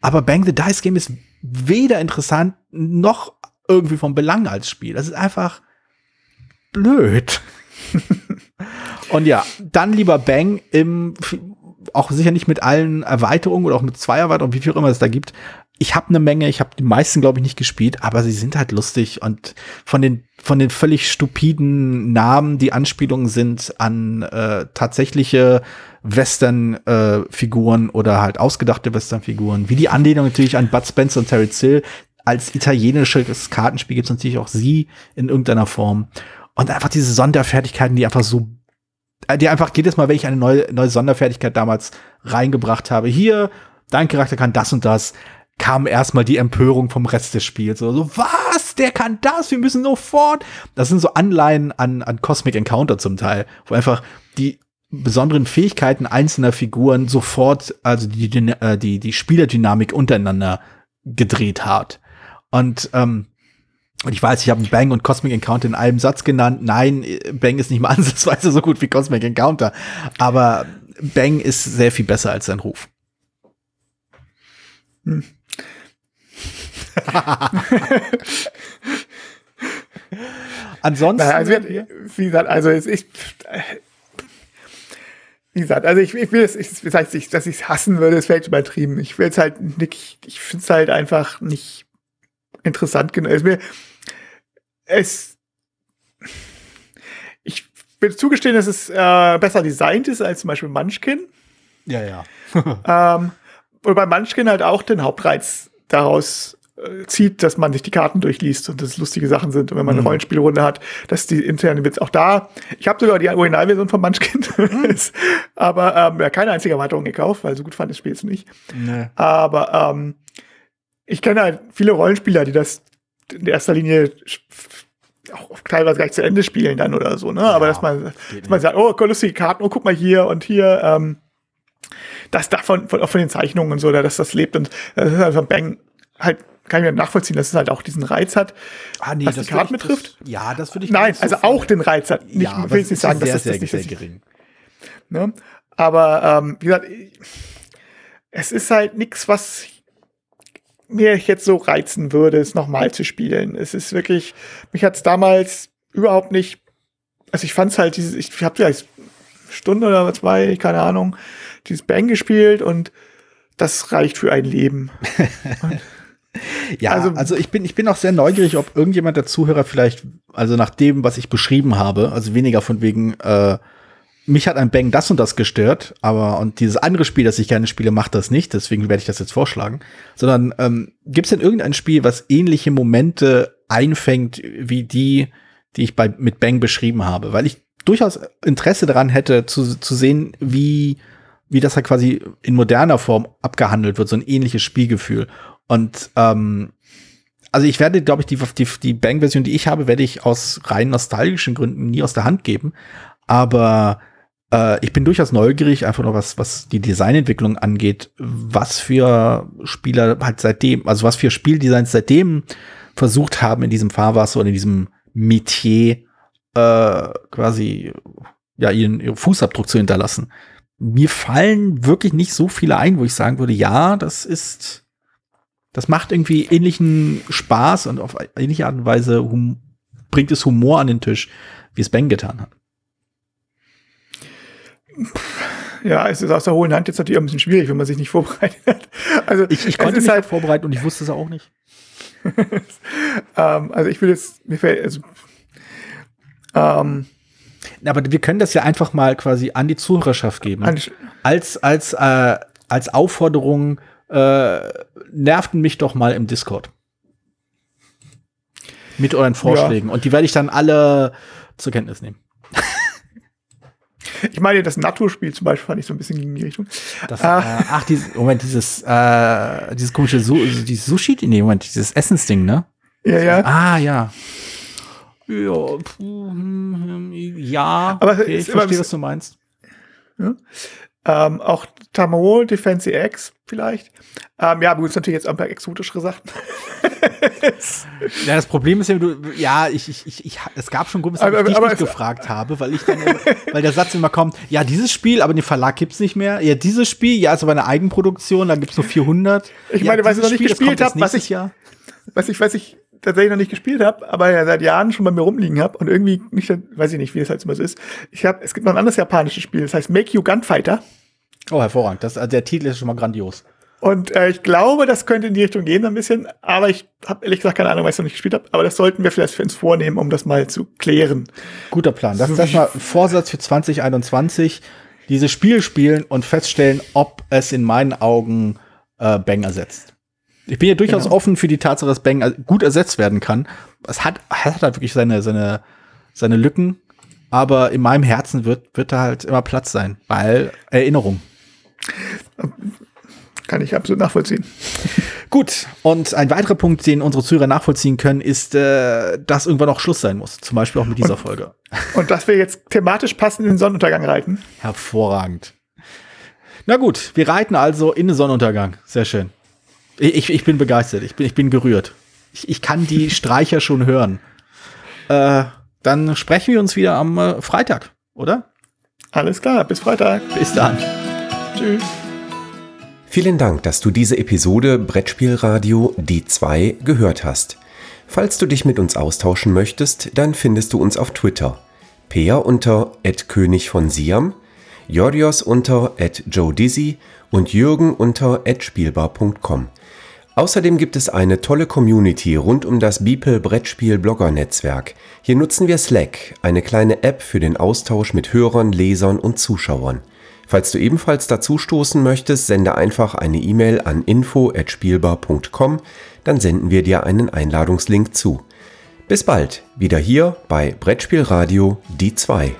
Aber Bang the Dice Game ist weder interessant noch irgendwie vom Belang als Spiel. Das ist einfach blöd. [laughs] und ja, dann lieber Bang im auch sicher nicht mit allen Erweiterungen oder auch mit zwei Erweiterungen, wie viel auch immer es da gibt, ich habe eine Menge, ich habe die meisten, glaube ich, nicht gespielt, aber sie sind halt lustig und von den von den völlig stupiden Namen, die Anspielungen sind an äh, tatsächliche Western-Figuren äh, oder halt ausgedachte Western-Figuren, wie die Anlehnung natürlich an Bud Spencer und Terry Zill. Als italienisches Kartenspiel gibt es natürlich auch sie in irgendeiner Form. Und einfach diese Sonderfertigkeiten, die einfach so, äh, die einfach jedes Mal, wenn ich eine neue, neue Sonderfertigkeit damals reingebracht habe, hier, dein Charakter kann das und das, kam erstmal die Empörung vom Rest des Spiels. So, so, was? Der kann das? Wir müssen sofort. Das sind so Anleihen an, an Cosmic Encounter zum Teil, wo einfach die besonderen Fähigkeiten einzelner Figuren sofort, also die, äh, die, die Spielerdynamik untereinander gedreht hat. Und, ähm, und ich weiß, ich habe Bang und Cosmic Encounter in einem Satz genannt. Nein, Bang ist nicht mal [laughs] ansatzweise so gut wie Cosmic Encounter. Aber Bang ist sehr viel besser als sein Ruf. Hm. Ansonsten. Also, wie gesagt, also ich, wie gesagt, also ich, ich will es, ich, das heißt, ich, dass ich es hassen würde, ist vielleicht übertrieben. Ich will es halt nicht, ich, ich finde es halt einfach nicht interessant genug. Es mir, es, ich will zugestehen, dass es äh, besser designt ist als zum Beispiel Munchkin. Ja, ja. ähm, und bei Munchkin halt auch den Hauptreiz daraus zieht, dass man sich die Karten durchliest und das lustige Sachen sind. Und wenn man eine mhm. Rollenspielrunde hat, dass die internen Witz auch da. Ich habe sogar die Originalversion von Munchkin, [laughs] mhm. aber ähm, ja, keine einzige Erweiterung gekauft, weil so gut fand das Spiel jetzt nicht. Nee. Aber ähm, ich kenne halt viele Rollenspieler, die das in erster Linie auch teilweise gar nicht zu Ende spielen dann oder so, ne? Ja, aber dass man, dass man sagt, oh, lustige Karten, oh, guck mal hier und hier, ähm, das davon, von, auch von den Zeichnungen und so, dass das lebt und das ist von Bang halt kann ich mir nachvollziehen, dass es halt auch diesen Reiz hat, ah, nee, was die Karten betrifft. Das, ja, das würde ich Nein, also auch den Reiz hat. Nicht, ja, will ich nicht sagen, sehr, dass das, das nicht sehr gering. Ne? Aber ähm, wie gesagt, es ist halt nichts, was mir jetzt so reizen würde, es nochmal zu spielen. Es ist wirklich, mich hat es damals überhaupt nicht, also ich fand es halt, dieses, ich habe vielleicht Stunde oder zwei, keine Ahnung, dieses Bang gespielt und das reicht für ein Leben. [laughs] ja, also, also ich bin, ich bin auch sehr neugierig, ob irgendjemand der Zuhörer vielleicht, also nach dem, was ich beschrieben habe, also weniger von wegen, äh, mich hat ein Bang das und das gestört, aber und dieses andere Spiel, das ich gerne spiele, macht das nicht, deswegen werde ich das jetzt vorschlagen. Sondern ähm, gibt es denn irgendein Spiel, was ähnliche Momente einfängt wie die, die ich bei mit Bang beschrieben habe? Weil ich durchaus Interesse daran hätte, zu, zu sehen, wie wie das halt quasi in moderner Form abgehandelt wird, so ein ähnliches Spielgefühl. Und ähm, also ich werde, glaube ich, die, die, die Bang-Version, die ich habe, werde ich aus rein nostalgischen Gründen nie aus der Hand geben. Aber äh, ich bin durchaus neugierig, einfach nur was, was die Designentwicklung angeht, was für Spieler halt seitdem, also was für Spieldesigns seitdem versucht haben, in diesem Fahrwasser oder in diesem Metier äh, quasi ja ihren, ihren Fußabdruck zu hinterlassen mir fallen wirklich nicht so viele ein, wo ich sagen würde, ja, das ist, das macht irgendwie ähnlichen Spaß und auf ähnliche Art und Weise hum, bringt es Humor an den Tisch, wie es Ben getan hat. Ja, es ist aus der hohen Hand jetzt natürlich ein bisschen schwierig, wenn man sich nicht vorbereitet hat. [laughs] Also ich, ich konnte mich halt vorbereiten und ich wusste es auch nicht. [laughs] ähm, also ich will jetzt, mir fällt, also ähm, aber wir können das ja einfach mal quasi an die Zuhörerschaft geben. Als, als, äh, als Aufforderung, äh, nervten mich doch mal im Discord. Mit euren Vorschlägen. Ja. Und die werde ich dann alle zur Kenntnis nehmen. Ich meine, das NATO-Spiel zum Beispiel fand ich so ein bisschen in die Richtung. Das, äh, ach, dieses, Moment, dieses, äh, dieses komische Su dieses Sushi, nee, Moment, dieses Essensding, ne? Ja, ja. Ah, ja. Ja, hm, hm, ja aber okay, ich verstehe, was du meinst. Ja. Ähm, auch Tamao Defense X vielleicht. Ähm, ja, gut, ist natürlich jetzt ein paar exotischere Sachen. [laughs] ja, das Problem ist ja, du, ja, ich, ich, ich, ich es gab schon Gummis, aber, ich dich aber, nicht gefragt habe, weil ich dann, weil der Satz immer kommt, ja, dieses Spiel, aber den Verlag gibt's nicht mehr. Ja, dieses Spiel, ja, ist aber eine Eigenproduktion, da gibt's nur 400. Ich ja, meine, was ich noch nicht Spiel, gespielt habe, was ich, Jahr. was ich, was ich tatsächlich noch nicht gespielt habe, aber ja seit Jahren schon bei mir rumliegen habe und irgendwie nicht, weiß ich nicht, wie das halt immer so ist. Ich habe, es gibt noch ein anderes japanisches Spiel, das heißt Make You Gunfighter. Oh, hervorragend. Das, also der Titel ist schon mal grandios. Und äh, ich glaube, das könnte in die Richtung gehen ein bisschen, aber ich habe ehrlich gesagt keine Ahnung, weil ich es noch nicht gespielt habe. Aber das sollten wir vielleicht für uns vornehmen, um das mal zu klären. Guter Plan. Das, das ist mal Vorsatz für 2021. Dieses Spiel spielen und feststellen, ob es in meinen Augen äh, Bang ersetzt. Ich bin ja durchaus genau. offen für die Tatsache, dass Bang gut ersetzt werden kann. Es hat, hat halt wirklich seine, seine, seine Lücken, aber in meinem Herzen wird, wird da halt immer Platz sein, weil Erinnerung. Kann ich absolut nachvollziehen. Gut, und ein weiterer Punkt, den unsere Zuhörer nachvollziehen können, ist, äh, dass irgendwann auch Schluss sein muss. Zum Beispiel auch mit dieser und, Folge. Und dass wir jetzt thematisch passend in den Sonnenuntergang reiten. Hervorragend. Na gut, wir reiten also in den Sonnenuntergang. Sehr schön. Ich, ich bin begeistert, ich bin, ich bin gerührt. Ich, ich kann die [laughs] Streicher schon hören. Äh, dann sprechen wir uns wieder am äh, Freitag, oder? Alles klar, bis Freitag. Bis dann. Tschüss. Vielen Dank, dass du diese Episode Brettspielradio Die 2 gehört hast. Falls du dich mit uns austauschen möchtest, dann findest du uns auf Twitter. Peer unter König von Siam, Jorios unter Joe Dizzy und Jürgen unter spielbar.com. Außerdem gibt es eine tolle Community rund um das Beeple Brettspiel Blogger Netzwerk. Hier nutzen wir Slack, eine kleine App für den Austausch mit Hörern, Lesern und Zuschauern. Falls du ebenfalls dazu stoßen möchtest, sende einfach eine E-Mail an info@spielbar.com, dann senden wir dir einen Einladungslink zu. Bis bald, wieder hier bei Brettspielradio die 2.